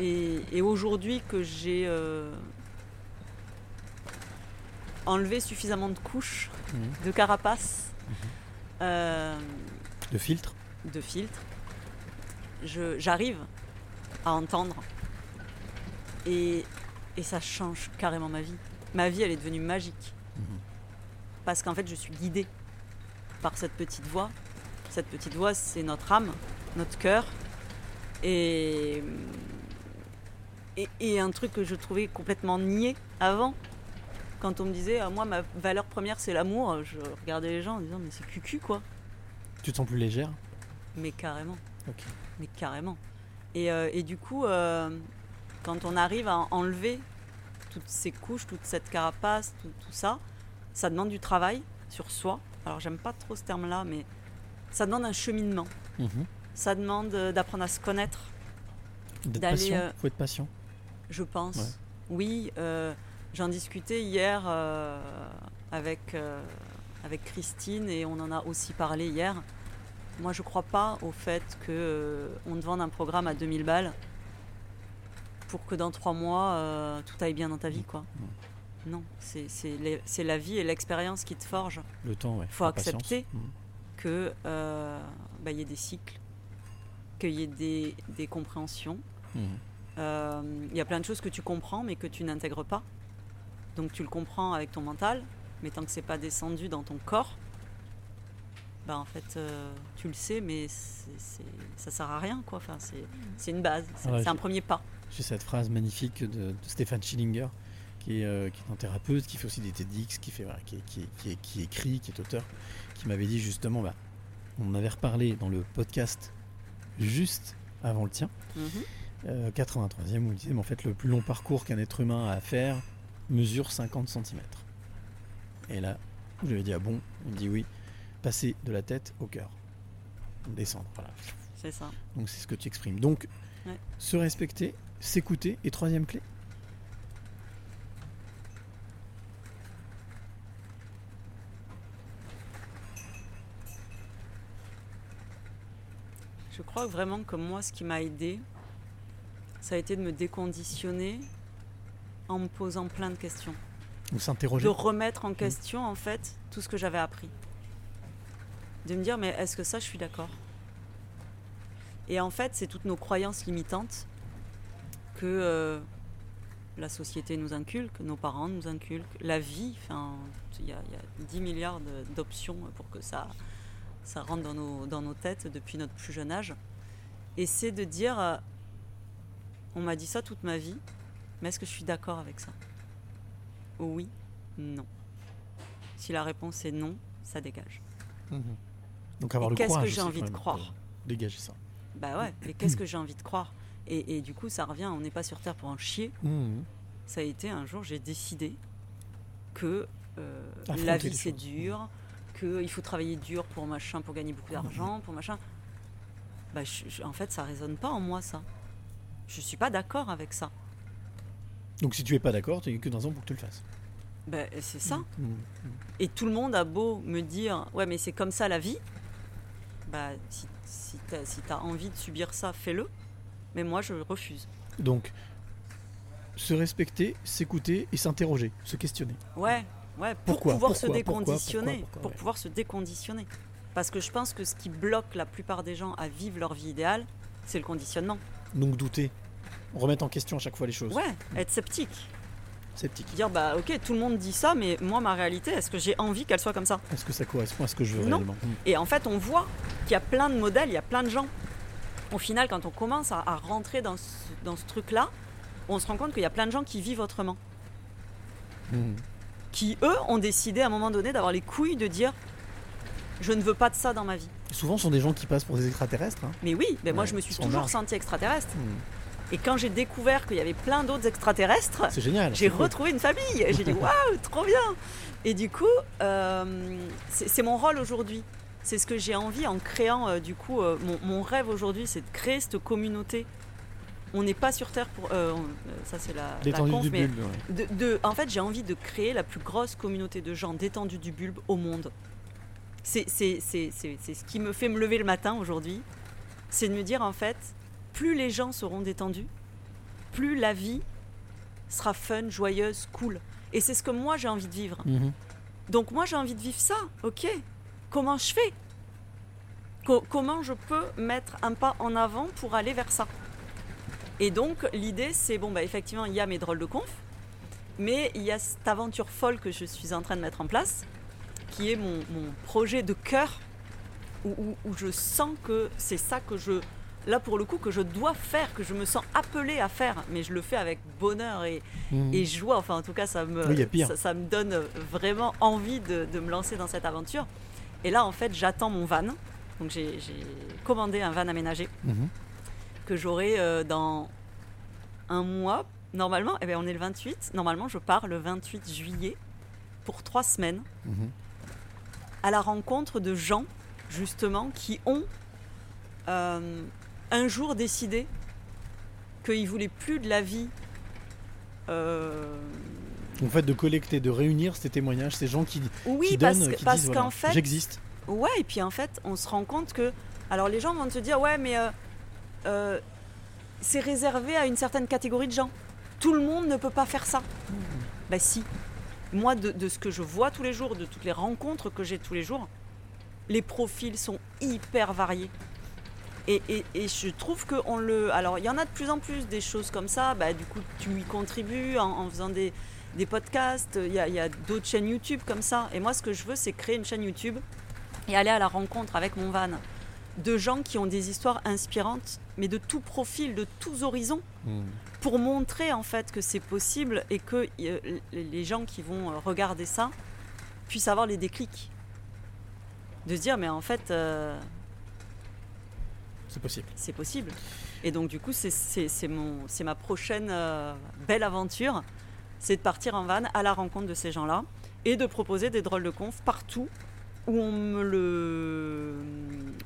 Et, et aujourd'hui que j'ai euh, enlevé suffisamment de couches, Mhm. de carapace, euh, de filtre. de filtre, je- j'arrive à entendre. Et, et ça change carrément ma vie. Ma vie, elle est devenue magique. Mhm. Parce qu'en fait, je suis guidée par cette petite voix. Cette petite voix, c'est notre âme, notre cœur. Et, et, et un truc que je trouvais complètement niais avant. Quand on me disait, ah, moi, ma valeur première, c'est l'amour, je regardais les gens en disant, mais c'est cucu, quoi. Tu te sens plus légère? Mais carrément. Mais carrément. Et, euh, et du coup, euh, quand on arrive à enlever toutes ces couches, toute cette carapace, tout, tout ça, ça demande du travail sur soi. Alors j'aime pas trop ce terme-là, mais ça demande un cheminement. Mhm. Ça demande euh, d'apprendre à se connaître, D'être patient. euh, Faut être patient. Je pense. Ouais. Oui, euh, j'en discutais hier euh, avec, euh, avec Christine et on en a aussi parlé hier. moi je crois pas au fait que euh, on te vende un programme à 2000 balles pour que dans trois mois tout aille bien dans ta vie quoi. Non, c'est la vie et l'expérience qui te forgent. Le temps, ouais. faut la patience. accepter euh, bah, il y ait des cycles, qu'il y ait des, des compréhensions. Mhm. Euh, Il y a plein de choses que tu comprends mais que tu n'intègres pas. Donc tu le comprends avec ton mental, mais tant que c'est pas descendu dans ton corps, bah en fait euh, tu le sais, mais c'est- c'est- ça sert à rien quoi. Enfin, c'est c'est une base, c'est ouais, un premier pas. J'ai cette phrase magnifique de, de Stéphane Schillinger, qui est, euh, qui est un thérapeute, qui fait aussi des TEDx, qui, fait, voilà, qui, est- qui, est- qui, écrit, qui est auteur, qui m'avait dit justement, bah, on en avait reparlé dans le podcast juste avant le tien, Mhm. Euh, 83e, où il disait, mais en fait, le plus long parcours qu'un être humain a à faire mesure 50 cm. Et là, je lui ai dit, ah bon? Il me dit oui, passer de la tête au cœur. Descendre, voilà. C'est ça. Donc c'est ce que tu exprimes. Donc, Ouais. se respecter, s'écouter, et troisième clé? Je crois vraiment que moi, ce qui m'a aidé, ça a été de me déconditionner en me posant plein de questions. Ou s'interroger De remettre en question, en fait, tout ce que j'avais appris. De me dire, mais est-ce que ça, je suis d'accord? Et en fait, c'est toutes nos croyances limitantes que euh, la société nous inculque, nos parents nous inculquent, la vie, enfin, il y, a il y a 10 milliards d'options pour que ça, ça rentre dans nos, dans nos têtes depuis notre plus jeune âge. Et c'est de dire, euh, on m'a dit ça toute ma vie, mais est-ce que je suis d'accord avec ça? Oui, non. Si la réponse est non, ça dégage. Mhm. Donc avoir Et le qu'est-ce courage que j'ai envie de croire? Dégager ça. Bah ouais, et qu'est-ce que j'ai envie de croire? Et, et du coup, ça revient, on n'est pas sur Terre pour en chier. Mhm. Ça a été un jour, j'ai décidé que euh, la vie c'est choses. dur, qu'il faut travailler dur pour machin, pour gagner beaucoup d'argent, pour machin. Bah, je- je- en fait, ça résonne pas en moi, ça. Je suis pas d'accord avec ça. Donc si tu es pas d'accord, tu n'es que dans un an pour que tu le fasses. Bah, c'est ça. Mhm. Et tout le monde a beau me dire Ouais, mais c'est comme ça la vie. Bah, si, si t'as si t'as envie de subir ça, fais-le. Mais moi, je refuse. Donc se respecter, s'écouter et s'interroger, se questionner. Ouais, ouais, pour Pourquoi pouvoir se Pourquoi Pourquoi déconditionner. Pourquoi Pourquoi pour Ouais. pouvoir se déconditionner. Parce que je pense que ce qui bloque la plupart des gens à vivre leur vie idéale, c'est le conditionnement. Donc douter, remettre en question à chaque fois les choses. Ouais, être sceptique. Sceptique. Dire, bah ok, tout le monde dit ça, mais moi, ma réalité, est-ce que j'ai envie qu'elle soit comme ça? Est-ce que ça correspond à ce que je veux Non. réellement? Mhm. Et en fait, on voit qu'il y a plein de modèles, il y a plein de gens. Au final, quand on commence à, à rentrer dans ce, dans ce truc-là, on se rend compte qu'il y a plein de gens qui vivent autrement. Mhm. Qui, eux, ont décidé à un moment donné d'avoir les couilles de dire Je ne veux pas de ça dans ma vie. Souvent, ce sont des gens qui passent pour des extraterrestres. hein. Mais oui, mais moi Ouais, je me suis toujours senti extraterrestre. Mhm. Et quand j'ai découvert qu'il y avait plein d'autres extraterrestres, C'est génial. j'ai cool. retrouvé une famille. J'ai dit waouh, trop bien. Et du coup, euh, c'est mon rôle aujourd'hui. C'est ce que j'ai envie en créant, euh, du coup, euh, mon, mon rêve aujourd'hui, c'est de créer cette communauté. On n'est pas sur Terre pour. on- ça, c'est la, la conf, du mais bulbe. ouais. de, de- en fait, j'ai envie de créer la plus grosse communauté de gens détendus du bulbe au monde. C'est ce qui me fait me lever le matin aujourd'hui. C'est de me dire, en fait, plus les gens seront détendus, plus la vie sera fun, joyeuse, cool. Et c'est ce que moi j'ai envie de vivre. Mhm. Donc moi j'ai envie de vivre ça, ok. Comment je fais? Co- Comment je peux mettre un pas en avant pour aller vers ça? Et donc l'idée c'est, bon bah effectivement il y a mes drôles de conf, mais il y a cette aventure folle que je suis en train de mettre en place, qui est mon, mon projet de cœur, où, où- où je sens que c'est ça que je... Là pour le coup que je dois faire, que je me sens appelée à faire, mais je le fais avec bonheur et, Mhm. et joie. Enfin, en tout cas, ça me, Oui, ça, ça me donne vraiment envie de, de me lancer dans cette aventure. Et là, en fait, j'attends mon van. Donc, j'ai commandé un van aménagé Mhm. que j'aurai euh, dans un mois. Normalement, eh bien, on est le 28. Normalement, je pars le 28 juillet pour trois semaines Mhm. À la rencontre de gens, justement, qui ont euh, un jour décidé qu'ils voulaient plus de la vie. euh, En fait, de collecter, de réunir ces témoignages, ces gens qui, Oui, qui parce donnent, que- qui parce disent qu'en voilà, fait- j'existe. Ouais, et puis en fait, on se rend compte que Alors les gens vont te dire ouais mais euh, euh, c'est réservé à une certaine catégorie de gens. Tout le monde ne peut pas faire ça. Bah si. Moi de, ce que je vois tous les jours, de toutes les rencontres que j'ai tous les jours, les profils sont hyper variés. Et, je trouve que on le. Alors, il y en a de plus en plus des choses comme ça. Bah, du coup, tu y contribues en, faisant des, des podcasts. Il y a, a d'autres chaînes YouTube comme ça. Et moi, ce que je veux, c'est créer une chaîne YouTube et aller à la rencontre avec mon van de gens qui ont des histoires inspirantes, mais de tout profil, de tous horizons, Hmm. pour montrer en fait que c'est possible et que euh, les gens qui vont euh, regarder ça puissent avoir les déclics. De se dire, mais en fait, euh, C'est possible. c'est possible. Et donc, du coup, c'est- ma prochaine euh, belle aventure. C'est de partir en van à la rencontre de ces gens-là et de proposer des drôles de conf partout où on me le,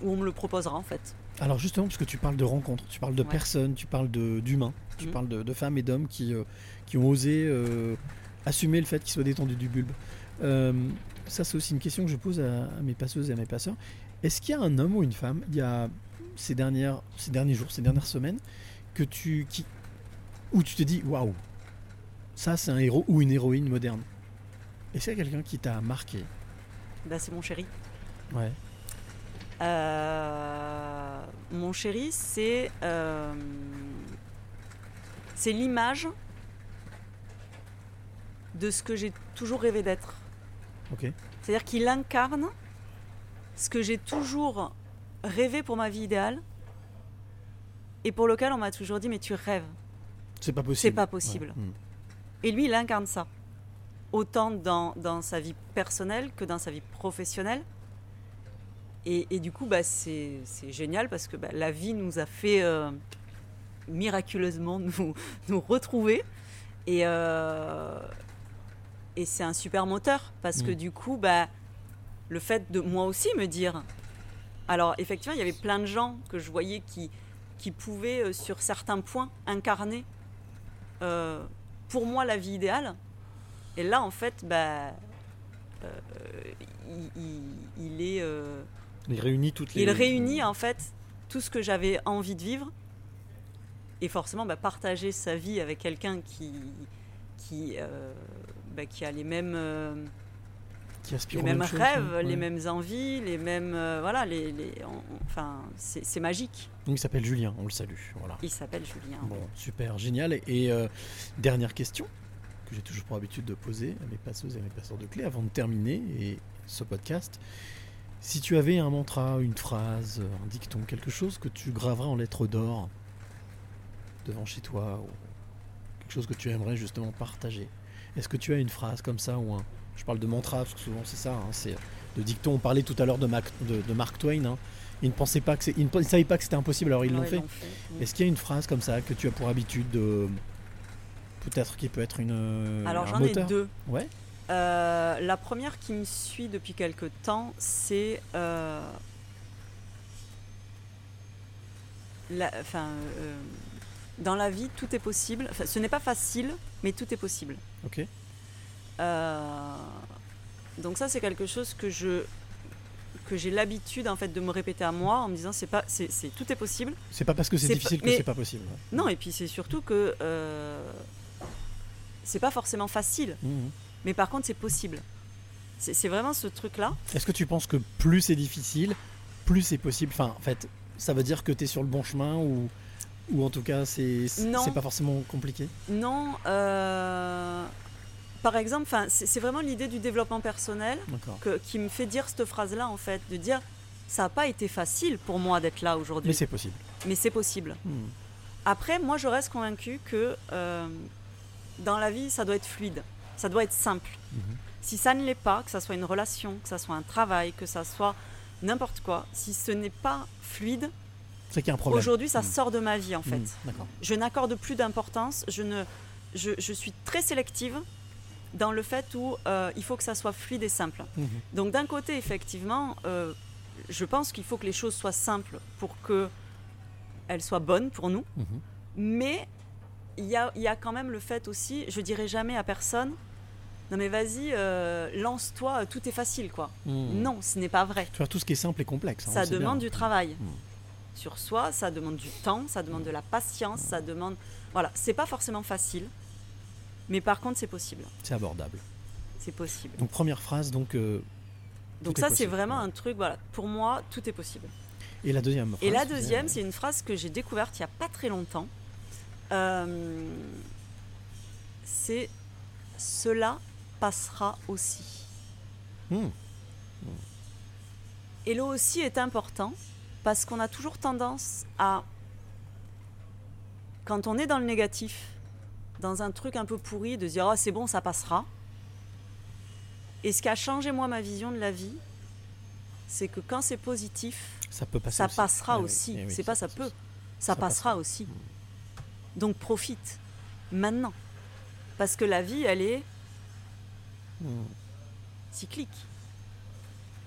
où on me le proposera, en fait. Alors justement, parce que tu parles de rencontres, tu parles de Ouais. personnes, tu parles de- d'humains, tu Mhm. parles de, de femmes et d'hommes qui, euh, qui ont osé euh, assumer le fait qu'ils soient détendus du bulbe. Euh, ça, c'est aussi une question que je pose à, à mes passeuses et à mes passeurs. Est-ce qu'il y a un homme ou une femme, il y a ces, dernières, ces derniers jours, ces dernières semaines, que tu, qui, où tu te dis, waouh, ça c'est un héros ou une héroïne moderne? Est-ce qu'il y a quelqu'un qui t'a marqué? Bah, c'est mon chéri. Ouais. Euh, mon chéri, c'est euh, c'est l'image de ce que j'ai toujours rêvé d'être. Ok. C'est-à-dire qu'il incarne ce que j'ai toujours rêvé pour ma vie idéale et pour lequel on m'a toujours dit mais tu rêves. C'est pas possible. C'est pas possible. Ouais. Hmm. Et lui, il incarne ça. Autant dans, dans sa vie personnelle que dans sa vie professionnelle. Et, et du coup, bah, c'est génial parce que bah, la vie nous a fait euh, miraculeusement nous, nous retrouver. Et, euh, et c'est un super moteur parce que Mm. du coup, bah, le fait de moi aussi me dire. Alors, effectivement, il y avait plein de gens que je voyais qui, qui pouvaient, euh, sur certains points, incarner pour moi la vie idéale. Et là, en fait, bah, euh, il, il- il est. euh, Il réunit toutes les. il réunit en fait tout ce que j'avais envie de vivre et forcément bah, partager sa vie avec quelqu'un qui qui, euh, bah, qui a les mêmes Qui les mêmes rêves, ouais. les mêmes envies, les mêmes euh, voilà les, les- on- on- enfin c'est c'est magique. Donc il s'appelle Julien, on le salue. Voilà. Il s'appelle Julien. Bon, super, génial. Et, et, euh, dernière question que j'ai toujours pour habitude de poser à mes passeuses et à mes passeurs de clés avant de terminer et ce podcast. Si tu avais un mantra, une phrase, un dicton, quelque chose que tu graveras en lettres d'or devant chez toi, ou quelque chose que tu aimerais justement partager, est-ce que tu as une phrase comme ça ou un. Je parle de mantra parce que souvent c'est ça, hein, c'est de dicton. On parlait tout à l'heure de, Mac- de, de Mark Twain. hein. Il ne pensait pas que ne savait pas que c'était impossible, alors ils l'ont fait. Mm. Est-ce qu'il y a une phrase comme ça que tu as pour habitude de. Peut-être qui peut être une. Alors un j'en ai deux. Ouais. Euh, la première qui me suit depuis quelque temps, c'est euh, la- enfin, euh, dans la vie, tout est possible. Enfin, ce n'est pas facile, mais tout est possible. Ok. Euh, donc ça, c'est quelque chose que je que j'ai l'habitude en fait de me répéter à moi en me disant c'est pas c'est tout est possible. C'est pas parce que c'est difficile pas- que c'est pas possible. Non, et puis c'est surtout que euh, c'est pas forcément facile, Mhm. mais par contre c'est possible. C'est vraiment ce truc-là. Est-ce que tu penses que plus c'est difficile, plus c'est possible? Enfin, en fait, ça veut dire que tu es sur le bon chemin ou, ou en tout cas, c'est pas forcément compliqué? Non, euh, par exemple, c'est vraiment l'idée du développement personnel que- qui me fait dire cette phrase-là, en fait, de dire ça n'a pas été facile pour moi d'être là aujourd'hui, Mais c'est possible. mais c'est possible. Mhm. Après, moi, je reste convaincue que euh, dans la vie, ça doit être fluide, ça doit être simple. Mhm. Si ça ne l'est pas, que ça soit une relation, que ça soit un travail, que ça soit n'importe quoi, si ce n'est pas fluide, C'est qu'il y a un problème. aujourd'hui, ça Mhm. sort de ma vie, en fait. Mhm. Je n'accorde plus d'importance. Je, ne, je, je suis très sélective dans le fait où euh, il faut que ça soit fluide et simple. Donc d'un côté, effectivement, euh, je pense qu'il faut que les choses soient simples pour que elles soient bonnes pour nous. Mais il y a, y a quand même le fait aussi, je dirais jamais à personne, non mais vas-y, euh, lance-toi, tout est facile quoi. Hmm. Non, ce n'est pas vrai. Tout ce qui est simple est complexe. hein, ça demande bien. du travail Mm. sur soi, ça demande du temps, ça demande de la patience, ça demande. Voilà, c'est pas forcément facile, mais par contre c'est possible. C'est abordable. C'est possible. Donc première phrase, donc. euh, Donc ça c'est vraiment un truc, voilà, pour moi tout est possible. Et la deuxième phrase. Et la deuxième, euh, c'est une phrase que j'ai découverte il n'y a pas très longtemps. Euh, c'est cela passera aussi. hmm, Et le aussi est important parce qu'on a toujours tendance à, quand on est dans le négatif, dans un truc un peu pourri, de se dire oh, c'est bon, ça passera. Et ce qui a changé moi ma vision de la vie, c'est que quand c'est positif, Ça peut passer. ça aussi. passera Eh oui, aussi. eh oui, c'est pas ça peut, ça, ça passera passera. aussi. Donc profite maintenant, parce que la vie, elle est cyclique.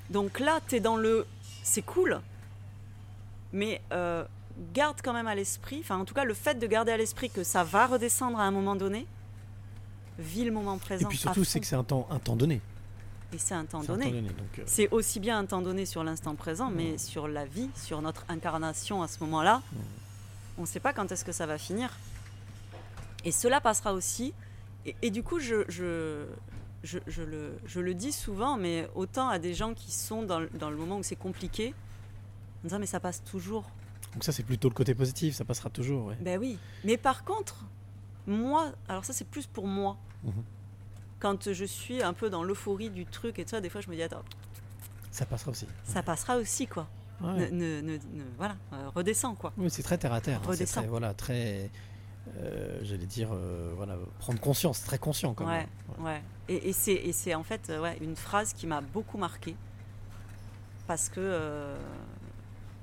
Donc là, tu es dans le c'est cool, mais euh, garde quand même à l'esprit, enfin en tout cas le fait de garder à l'esprit que ça va redescendre à un moment donné, vis le moment Et présent. puis à surtout, c'est que c'est un temps, un temps donné. Et c'est un temps donné. euh, C'est aussi bien un temps donné sur l'instant présent, mais sur la vie, sur notre incarnation à ce moment-là. On ne sait pas quand est-ce que ça va finir. Et cela passera aussi. Et, et du coup, je, je, je, je le, je le dis souvent, mais autant à des gens qui sont dans, le- dans le moment où c'est compliqué, en disant mais ça passe toujours. donc ça, c'est plutôt le côté positif. Ça passera toujours. ouais. Ben oui. Mais par contre, moi, alors ça c'est plus pour moi. Mhm. Quand je suis un peu dans l'euphorie du truc et tout ça, des fois je me dis attends, Ça passera aussi. ça passera aussi quoi. Ouais. Ne, ne- ne- ne- voilà, euh, redescends quoi. Oui, c'est très terre à terre. hein, C'est Redescends. très, voilà, très. euh, J'allais dire, euh, voilà, prendre conscience, très conscient quand Ouais, même. Ouais. ouais. Et, et c'est en fait ouais, une phrase qui m'a beaucoup marqué parce que euh,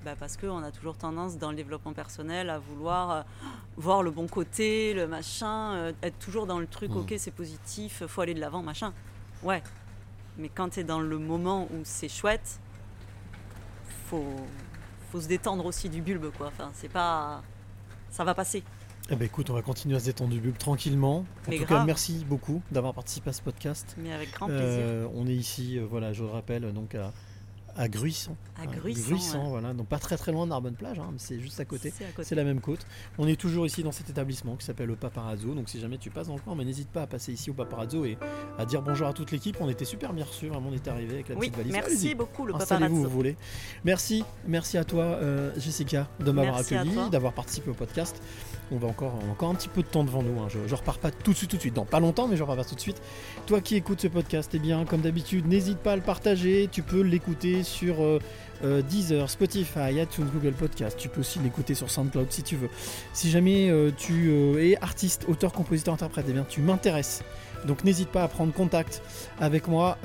bah, parce que on a toujours tendance dans le développement personnel à vouloir voir le bon côté, le machin, être toujours dans le truc. Mm. Ok, c'est positif, faut aller de l'avant, machin. Ouais. Mais quand tu es dans le moment où c'est chouette, faut faut se détendre aussi du bulbe quoi. Enfin, c'est pas ça va passer. Eh ben, écoute, on va continuer à se détendre du bulbe tranquillement. En Mais tout cas, merci beaucoup d'avoir participé à ce podcast. Mais avec grand plaisir. Euh, on est ici, euh, voilà, je le rappelle, donc à, à Gruissan. À ouais. voilà, donc pas très très loin de Narbonne Plage, hein, mais c'est juste à côté. C'est la même côte. On est toujours ici dans cet établissement qui s'appelle le Paparazzo. Donc si jamais tu passes dans le coin, mais n'hésite pas à passer ici au Paparazzo et à dire bonjour à toute l'équipe. On était super bien reçus, vraiment on est arrivé avec la Oui, petite valise. merci beaucoup le paparazzo. vous voulez. Merci, merci à toi euh, Jessica de m'avoir accueilli, d'avoir participé au podcast. On va encore, on a encore un petit peu de temps devant nous. hein. Je, je repars pas tout de suite, tout de suite. Dans pas longtemps, mais je repars pas tout de suite. Toi qui écoutes ce podcast, eh bien, comme d'habitude, n'hésite pas à le partager. Tu peux l'écouter sur euh, euh, Deezer, Spotify, iTunes, Google Podcast. Tu peux aussi l'écouter sur SoundCloud si tu veux. Si jamais euh, tu es artiste, auteur, compositeur, interprète, eh bien, tu m'intéresses. Donc n'hésite pas à prendre contact avec moi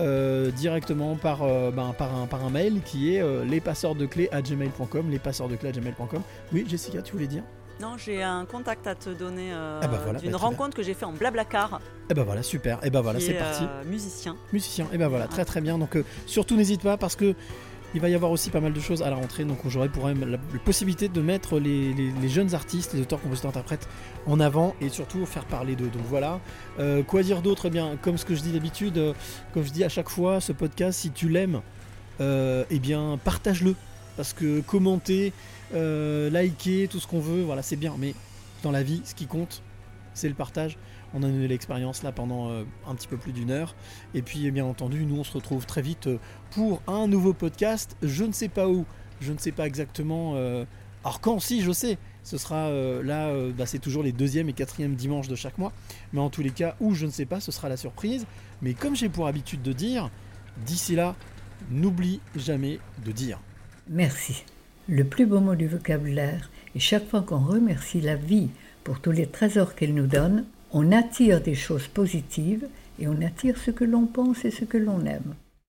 directement par, ben, par, un, par un mail qui est euh, lespasseursdeclés à gmail.com, à gmail.com. Oui, Jessica, tu voulais dire? Non, j'ai un contact à te donner euh, Ah bah voilà, d'une bah rencontre que j'ai fait en Blablacar. Eh ben voilà, super. Eh ben voilà, c'est est, parti. euh, musicien. Musicien. Et ben voilà, très très bien. Donc euh, surtout n'hésite pas parce que il va y avoir aussi pas mal de choses à la rentrée. Donc j'aurai pour la, la possibilité de mettre les, les- les jeunes artistes, les auteurs, compositeurs, interprètes en avant et surtout faire parler d'eux. Donc voilà. Euh, quoi dire d'autre? Eh bien, comme ce que je dis d'habitude, euh, comme je dis à chaque fois, ce podcast, si tu l'aimes, euh, eh bien partage-le. Parce que commenter, euh, liker, tout ce qu'on veut, voilà, c'est bien. Mais dans la vie, ce qui compte, c'est le partage. On a eu l'expérience là pendant euh, un petit peu plus d'une heure. Et puis, bien entendu, nous on se retrouve très vite euh, pour un nouveau podcast. Je ne sais pas où, je ne sais pas exactement. euh, alors quand, si, je sais. Ce sera là, bah, c'est toujours les deuxième et quatrième dimanches de chaque mois. Mais en tous les cas, où je ne sais pas, ce sera la surprise. Mais comme j'ai pour habitude de dire, d'ici là, n'oublie jamais de dire. Merci. Le plus beau mot du vocabulaire, et chaque fois qu'on remercie la vie pour tous les trésors qu'elle nous donne, on attire des choses positives et on attire ce que l'on pense et ce que l'on aime.